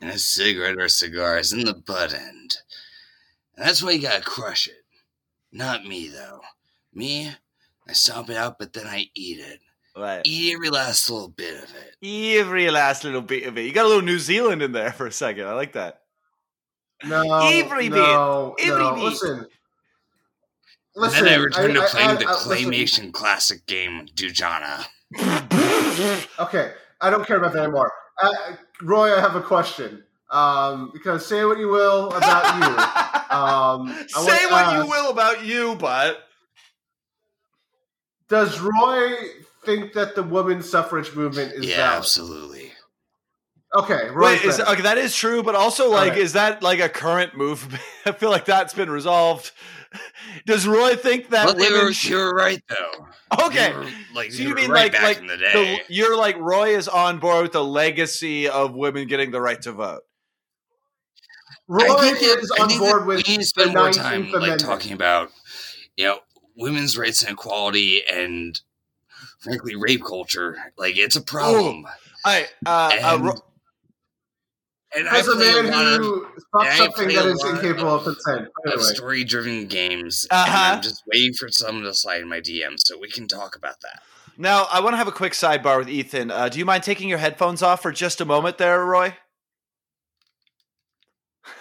in a cigarette or a cigar is in the butt end. And that's why you gotta crush it. Not me, though. Me, I stomp it out, but then I eat it. Right. Every last little bit of it. Every last little bit of it. You got a little New Zealand in there for a second. I like that. No, Every bit. Every no. bit. Listen, And listen. then I returned to I- playing I- the I- listen. claymation classic game, Dujana. Okay, I don't care about that anymore. Uh, Roy, I have a question. Um, because say what you will about you. Um, Say want to what you will about you, but Does Roy think that the women's suffrage movement is Yeah, valid? absolutely. Okay, Roy's Wait, is okay, that is true, but also like, right. is that like a current movement? I feel like that's been resolved. Does Roy think that Well, they women? were, should- you were right, though. okay, You were, like, So you you mean right like- back like in the the, day. you're like Roy is on board with the legacy of women getting the right to vote. Roy I think that, is I on think board with we need to spend more time like talking about you know women's rights and equality and frankly rape culture. Like it's a problem. I uh, uh, And As I a play a man who and fucks I something play that a is lot incapable of consent. of story-driven games, Uh-huh. I'm just waiting for someone to slide in my DM so we can talk about that. now I want to have a quick sidebar with Ethan. Uh, do you mind taking your headphones off for just a moment, there, Roy?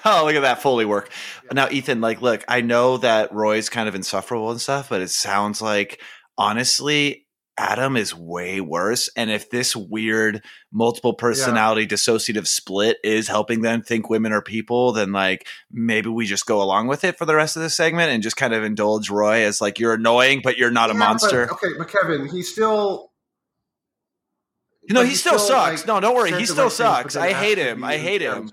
Oh, look at that Foley work. Now, Ethan, like, look, I know that Roy's kind of insufferable and stuff, but it sounds like, honestly, Adam is way worse. And if this weird multiple personality dissociative split is helping them think women are people, then like maybe we just go along with it for the rest of the segment and just kind of indulge Roy as like you're annoying, but you're not a Yeah, but- monster. okay, but Kevin, he still. You know, but he still, sucks. like, no, don't worry. He still sucks. I hate him. I hate him.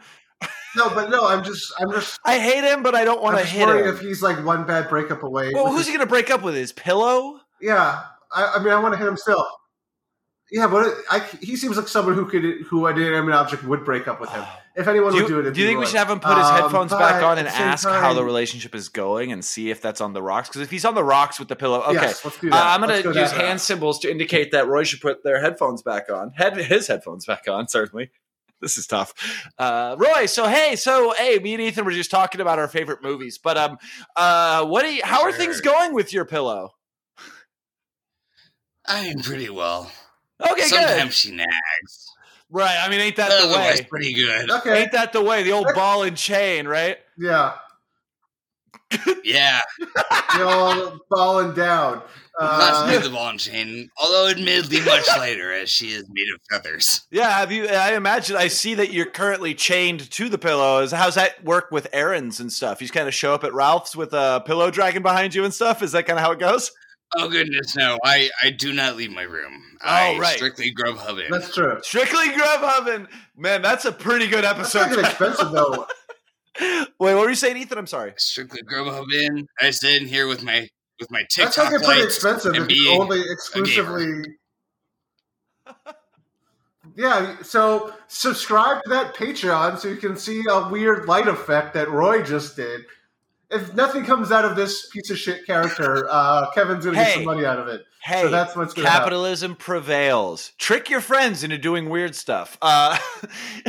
No, but no, I'm just, I'm just, I hate him, but I don't want to hit him. if he's like one bad breakup away. Well, who's his- he going to break up with? His pillow? Yeah, I, I mean, I want to hit him still. Yeah, but I, he seems like someone who could, who I didn't have an inanimate object would break up with him. If anyone Do would do it, do you think we should have him put his Um, headphones back on and ask how the relationship is going and see if that's on the rocks? Because if he's on the rocks with the pillow, okay. Yes, let's do Uh. I'm going to use hand symbols to indicate that Roy should put their headphones back on. Head his headphones back on, certainly. This is tough. Uh, Roy, so hey, so hey, me and Ethan were just talking about our favorite movies, but um, uh, what do you, how are things going with your pillow? I am pretty well. Okay, Sometimes good. she nags. Right, I mean, ain't that But the otherwise, way? pretty good. Okay. Ain't that the way? The old ball and chain, right? Yeah, Yeah, you're all falling down. not Uh, the ball and chain, although admittedly much later, as she is made of feathers. Yeah, have you? I imagine. I see that you're currently chained to the pillows. How's that work with errands and stuff? You just kind of show up at Ralph's with a pillow dragging behind you and stuff. Is that kind of how it goes? Oh goodness, no! I I do not leave my room. Oh, I right. strictly Grubhub in. that's true. Strictly Grubhub, and man, that's a pretty good That's episode. not expensive though. Wait, what were you saying, Ethan? I'm sorry. strictly Grubhub in. I sit in here with my with my That's TikTok not pretty expensive and if be only exclusively. Yeah, so subscribe to that Patreon so you can see a weird light effect that Roy just did. If nothing comes out of this piece of shit character, uh, Kevin's gonna get some money out of it. Hey, So that's what's gonna happen. capitalism prevails. Trick your friends into doing weird stuff. Uh,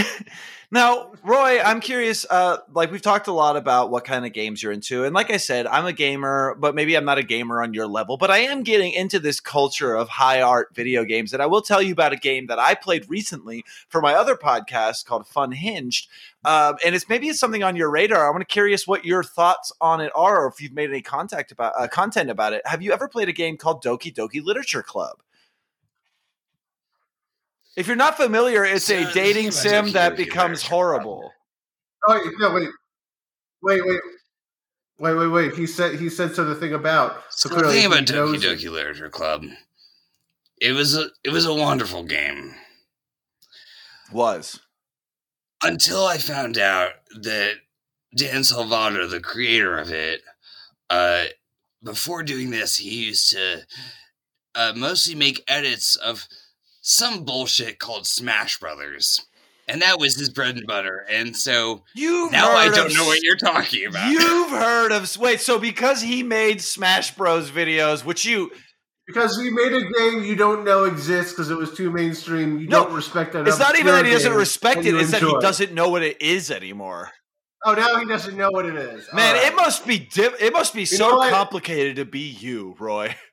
now, Roy, I'm curious. Uh, like we've talked a lot about what kind of games you're into, and like I said, I'm a gamer, but maybe I'm not a gamer on your level. But I am getting into this culture of high art video games, and I will tell you about a game that I played recently for my other podcast called Fun Hinged. Um, and it's maybe it's something on your radar. I'm curious what your thoughts on it are, or if you've made any contact about uh, content about it. Have you ever played a game called Doki Doki Literature Club? If you're not familiar, it's a the dating thing sim that becomes Literature horrible. Oh wait, no, wait, wait, wait, wait, wait, wait. He said he said so. The thing about So the thing about Doki Doki Literature Club, it was a it was a wonderful game Was until I found out that Dan Salvato, the creator of it, uh, before doing this, he used to uh, mostly make edits of some bullshit called Smash Brothers, and that was his bread and butter. And so you now I don't know what you're talking about. You've heard of wait, so because he made Smash Bros videos, which you because he made a game you don't know exists because it was too mainstream. You No, don't respect it. it's not even that he doesn't respect it, it's that he doesn't know what it is anymore. Oh, now he doesn't know what it is. Man, All right. it must be dip, it must be know so complicated to be you, Roy.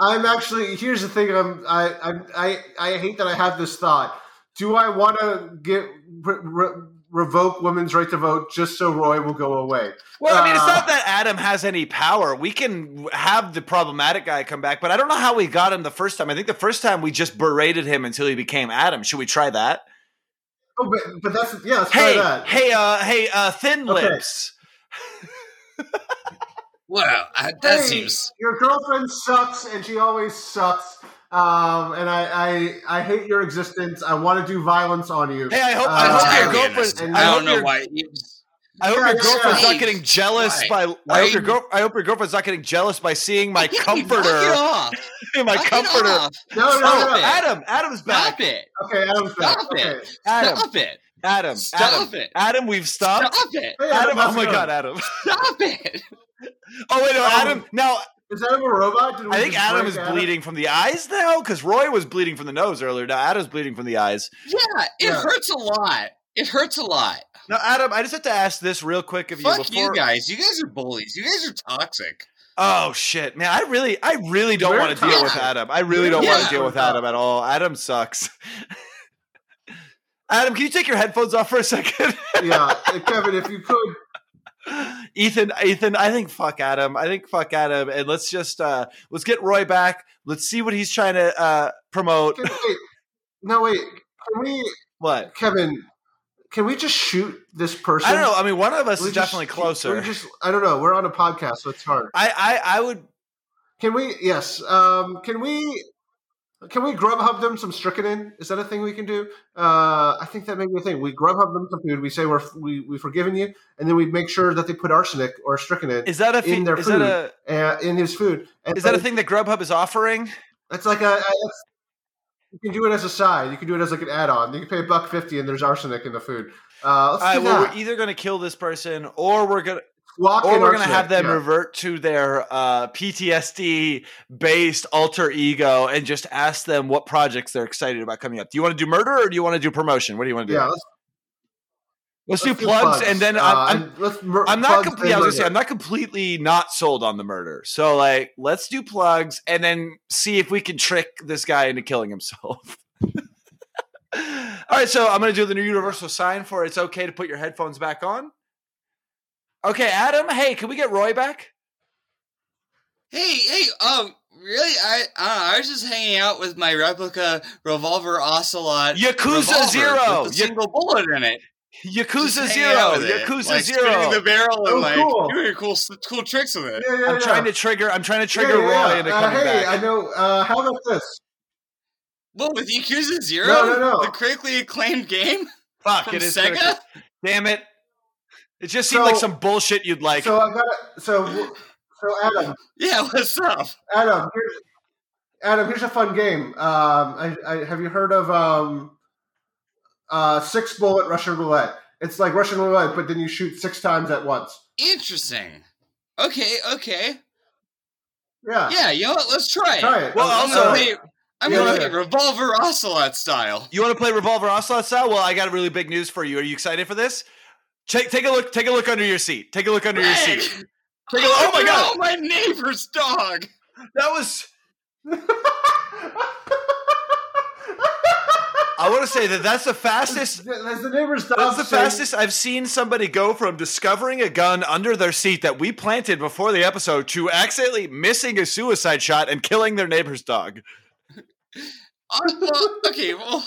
I'm actually. Here's the thing. I'm. I. I. I, I hate that I have this thought. Do I want to get re- re- revoke women's right to vote just so Roy will go away? Well, I mean, it's Uh, not that Adam has any power. We can have the problematic guy come back, but I don't know how we got him the first time. I think the first time we just berated him until he became Adam. Should we try that? Oh, but, but that's yeah. Let's try Hey, that. hey, uh, hey, uh, thin Okay. lips. Well, I, that Hey, seems your girlfriend sucks, and she always sucks. Um, and I, I, I hate your existence. I want to do violence on you. Hey, I hope, I Uh, hope your girlfriend. I I don't know your- why. you- I hope Yeah, your girlfriend's yeah. not getting jealous Why? by. Why I hope your girl. I hope your girlfriend's not getting jealous by seeing my Knock it comforter. off. my Knock it comforter. off. No, no, Stop no. it. Adam, Adam's back. Stop it. Okay, Adam's back. Stop Okay. it. Adam, Stop it. Adam, Stop Adam, it. Adam. We've stopped. Stop it. Hey, Adam, oh my it god. Adam. Stop it. Oh wait, no, Um, Adam. Now Is Adam a robot? Did we I think Adam break is bleeding from the eyes now because Roy was bleeding from the nose earlier. Now Adam's bleeding from the eyes. Yeah, it Yeah. hurts a lot. It hurts a lot. Now, Adam, I just have to ask this real quick of you Fuck before. you guys. You guys are bullies. You guys are toxic. Oh shit, man! I really, I really don't We're want to deal with. Adam. I really don't Yeah. want to deal with Adam at all. Adam sucks. Adam, can you take your headphones off for a second? yeah, Kevin, if you could. Ethan, Ethan, I think fuck Adam. I think fuck Adam, and let's just uh let's get Roy back. Let's see what he's trying to uh promote. Can, wait, no, wait. Can we, What? Kevin? Can we just shoot this person? I don't know. I mean, one of us We is just- definitely closer. just, I don't know. We're on a podcast, so it's hard. I, I, I would. Can we? Yes. Um, can we? Can we Grubhub them some strychnine? Is that a thing we can do? Uh, I think that may be a thing. We Grubhub them some food. We say we're we we've forgiven you, and then we make sure that they put arsenic or strychnine Is that a in their is that food. a uh, in his food. And is that a thing that Grubhub is offering? That's like a, a You can do it as a side. You can do it as like an add-on. You can pay a buck fifty, and there's arsenic in the food. Uh, let's All right, well, that. we're either going to kill this person or we're going to Guac or and we're going to have them yeah. revert to their uh, PTSD based alter ego and just ask them what projects they're excited about coming up. Do you want to do murder or do you want to do promotion? What do you want to do? Yeah, let's, let's, let's do plugs, and then uh, I'm, I'm, let's mur- I'm not completely. I was gonna say. I'm not completely not sold on the murder. So like, let's do plugs and then see if we can trick this guy into killing himself. All right, so I'm gonna do the new universal sign for it's okay to put your headphones back on. Okay, Adam. Hey, can we get Roy back? Hey, hey, um, really? I, I, I was just hanging out with my replica revolver ocelot. Yakuza revolver Zero! with a Ya- single bullet in it. Yakuza Zero. out with it, Yakuza like, Zero. spinning the barrel and Oh, like cool. doing cool, cool tricks with it. Yeah, yeah, I'm yeah. trying to trigger. I'm trying to trigger Yeah, yeah, Roy yeah. into Uh, coming hey, back. I know. Uh, how about this? Well, with Yakuza Zero, No, no, no. the critically acclaimed game Fuck, from it is Sega. critical. Damn it! It just seemed So- like some bullshit you'd like. so I've got. So, so Adam, Yeah, what's up? Adam, here's, Adam, here's a fun game. Um, I, I, have you heard of um, uh, six bullet Russian roulette? It's like Russian roulette, but then you shoot six times at once. Interesting. Okay, okay. Yeah. Yeah, you know what? Let's try it. Try it. Well, I'm also- gonna play, I'm Yeah, gonna yeah. play Revolver Ocelot style. You want to play Revolver Ocelot style? Well, I got really big news for you. Are you excited for this? Take, take a look. Take a look under your seat. Take a look under your seat. Take a look. Oh my god, no, my neighbor's dog. that was. I want to say that that's the fastest. That's the neighbor's dog. That's the saying- fastest I've seen somebody go from discovering a gun under their seat that we planted before the episode to accidentally missing a suicide shot and killing their neighbor's dog. Uh, well, okay, well,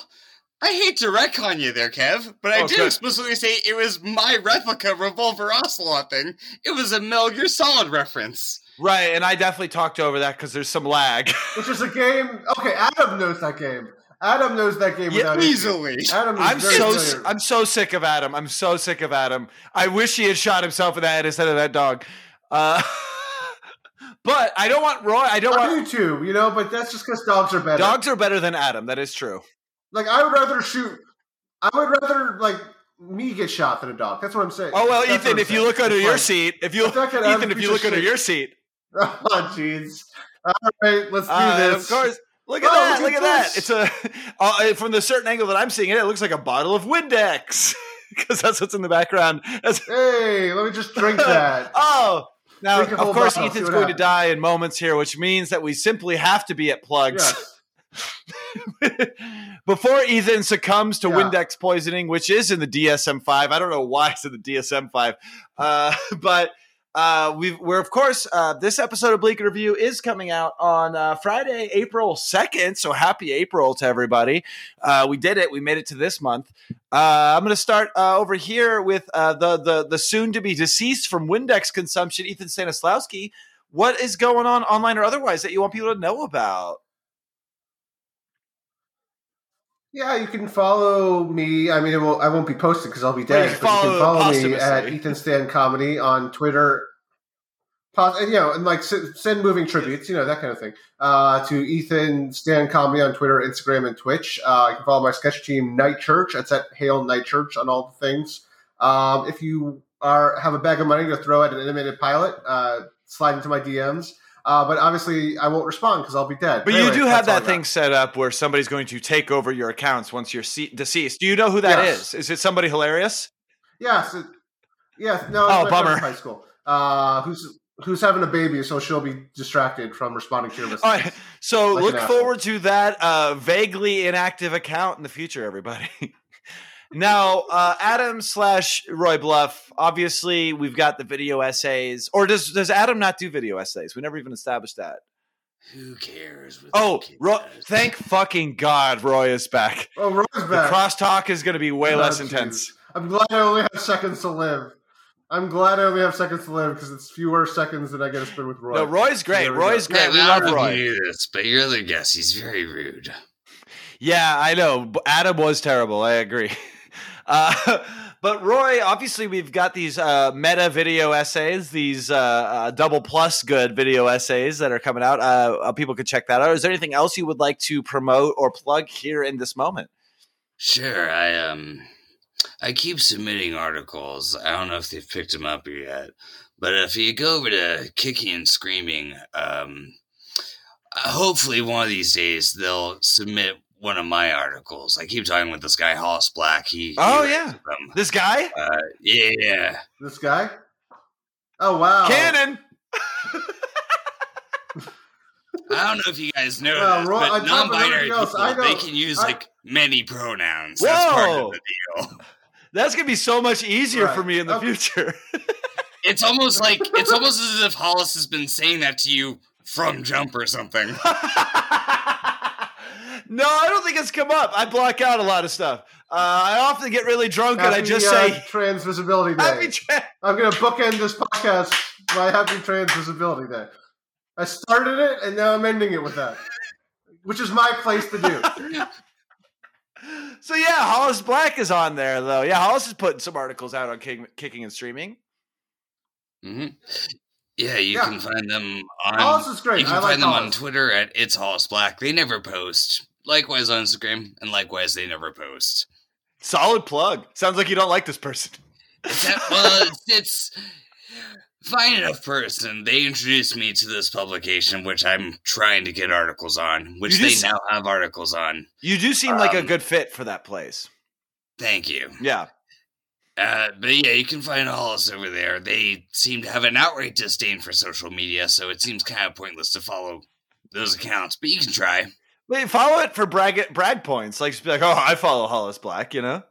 I hate to retcon you there, Kev, but I Oh, did good. explicitly explicitly say it was my replica Revolver Ocelot thing. It was a Metal Gear Solid reference. Right, and I definitely talked over that because there's some lag. Which is a game. Okay, Adam knows that game. Adam knows that game Yeah, without issue. Easily. Adam is I'm very so familiar. I'm so sick of Adam. I'm so sick of Adam. I wish he had shot himself in the head instead of that dog. Uh, but I don't want Roy. I don't I want do too, you know, but that's just because dogs are better. dogs are better than Adam. That is true. Like I would rather shoot. I would rather like me get shot than a dog. That's what I'm saying. Oh well, That's Ethan. If you look under It's your like- seat, if you The fact that Ethan, if you look under shit- your seat, Oh jeez. All right, let's do uh, this. of course. Look at Oh, that! look Look at at that! It's a uh, from the certain angle that I'm seeing it. It looks like a bottle of Windex because that's what's in the background. That's, Hey, let me just drink that. oh, now of course bottle, Ethan's going to die in moments here, which means that we simply have to be at plugs. yes. Before Ethan succumbs to Yeah. Windex poisoning, which is in the DSM five, I don't know why it's in the DSM five, uh, but uh, we've, we're of course uh, this episode of Bleak Review is coming out on uh, Friday, April second. So happy April to everybody! Uh, we did it. We made it to this month. Uh, I'm going to start uh, over here with uh, the the the soon to be deceased from Windex consumption, Ethan Stanislawski. What is going on online or otherwise that you want people to know about? Yeah, you can follow me. I mean, it will, I won't be posted because I'll be Well, you dead. but you can follow me at Ethan Stan Comedy on Twitter. Pos- and, you know, and like send, send moving tributes, you know, that kind of thing. Uh, to Ethan Stan Comedy on Twitter, Instagram, and Twitch. Uh, you can follow my sketch team, Night Church. That's at Hail Night Church on all the things. Um, if you are have a bag of money to throw at an animated pilot, uh, slide into my DMs. Uh, but obviously, I won't respond because I'll be dead. But Anyway, you do have that thing set up where somebody's going to take over your accounts once you're se- deceased. Do you know who that is? Yes. Is it somebody hilarious? Yes. It, yes. No. Oh, it's my friend bummer. High school. Uh, who's who's having a baby, so she'll be distracted from responding to your messages. All right. So Like look forward to that uh, vaguely inactive account in the future, everybody. now, uh, Adam slash Roy Bluff. Obviously, we've got the video essays. Or does does Adam not do video essays? We never even established that. Who cares? Oh, the Roy, thank fucking God, Roy is back. Oh, Roy's back. The back. crosstalk is going to be way Oh, less geez. intense. I'm glad I only have seconds to live. I'm glad I only have seconds to live because it's fewer seconds than I get to spend with Roy. No, Roy's great. Roy's go. great. Yeah, We love don't know Roy. you knew this, but your other guess, he's very rude. Yeah, I know. Adam was terrible. I agree. Uh, But Roy, obviously, we've got these uh, meta video essays, these uh, uh, double plus good video essays that are coming out. Uh, uh, people could check that out. Is there anything else you would like to promote or plug here in this moment? Sure. I um, I keep submitting articles. I don't know if they've picked them up yet, but if you go over to Kicking and Screaming, um, hopefully one of these days they'll submit one of my articles. I keep talking with this guy Hollis Black. He oh he yeah, them. this guy, Uh, yeah, This guy? Oh wow. Cannon. I don't know if you guys know Well, this, Roy- but top of non-binary people they can use I- like many pronouns. That's part Whoa. of the deal. That's gonna be so much easier for me in the Okay. future. It's almost like it's almost as if Hollis has been saying that to you from jump or something. no, I don't think it's come up. I block out a lot of stuff. Uh, I often get really drunk and I just uh, say Trans Visibility Day. happy tra- I'm going to bookend this podcast by Happy Trans Visibility Day. I started it and now I'm ending it with that, which is my place to do. So yeah, Hollis Black is on there though. Yeah, Hollis is putting some articles out on kick, kicking and streaming. hmm Yeah, you Yeah. can find them on. Hollis is great. You can I like find them on Twitter at it's Hollis Black. They never post. Likewise on Instagram, and likewise they never post. Solid plug. Sounds like you don't like this person. That, well, it's, it's fine enough person. They introduced me to this publication, which I'm trying to get articles on, which they just- now have articles on. You do seem like a Um, good fit for that place. Thank you. Yeah. Uh, but yeah, you can find all Hollis over there. They seem to have an outright disdain for social media, so it seems kind of pointless to follow those accounts. But you can try. Wait, follow it for brag brag points. Like just be like, oh, I follow Hollis Black, you know.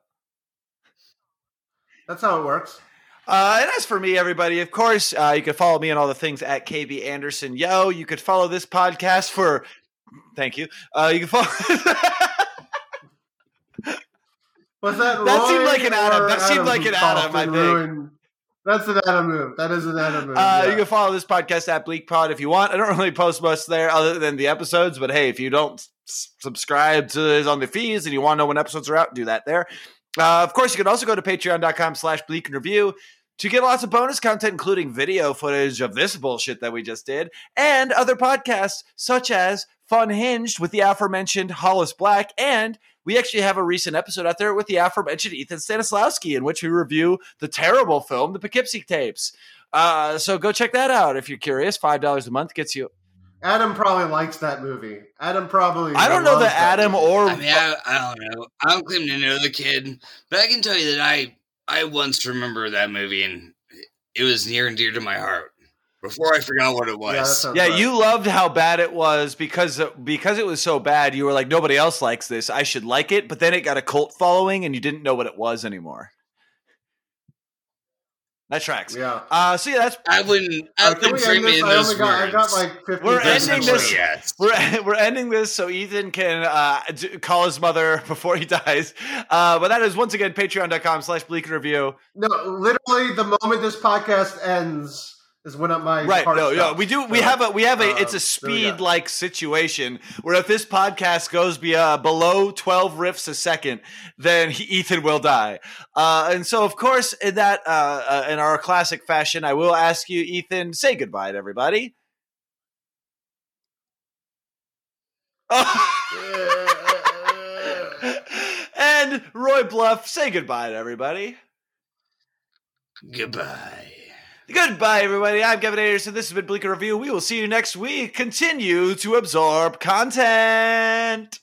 That's how it works. Uh, and as for me, everybody, of course, uh, you can follow me on all the things at KB Anderson. Yo, you could follow this podcast for. Thank you. Uh, you can follow. Was that That seemed like an Adam- that seemed like an Adam, I think. ruined- That's an Adam move. That is an Adam move. Uh, yeah. You can follow this podcast at Bleak Pod if you want. I don't really post much there other than the episodes, but hey, if you don't s- subscribe to this on the fees and you want to know when episodes are out, do that there. Uh, of course, you can also go to patreon.com slash bleak and review to get lots of bonus content, including video footage of this bullshit that we just did and other podcasts such as Fun Hinged with the aforementioned Hollis Black. And we actually have a recent episode out there with the aforementioned Ethan Stanislawski in which we review the terrible film, The Poughkeepsie Tapes. Uh, so go check that out if you're curious. Five dollars a month gets you. Adam probably likes that movie. Adam probably. I don't know loves that Adam movie. or I mean, I, I don't know. I don't claim to know the kid, but I can tell you that I I once remember that movie, and it was near and dear to my heart. Before I forgot what it was. Yeah, yeah, right. you loved how bad it was because because it was so bad. You were like, nobody else likes this. I should like it. But then it got a cult following, and you didn't know what it was anymore. That tracks. Yeah. Uh, so yeah, that's I wouldn't. I Uh, can wouldn't we frame end it this? in I those only got. I got words. like 50 We're ending this- Yes. we're we're ending this so Ethan can uh, d- call his mother before he dies. Uh, but that is once again patreon.com slash bleak and review. No, literally, the moment this podcast ends is when my right heart no no we do we So, have a we have a uh, it's a there we go. speed like situation where if this podcast goes be, uh, below 12 riffs a second then he, ethan will die uh, and so of course in that uh, uh, in our classic fashion i will ask you ethan say goodbye to everybody and roy bluff say goodbye to everybody Goodbye. Goodbye, everybody. I'm Kevin Anderson. This has been Bleaker Review. We will see you next week. Continue to absorb content.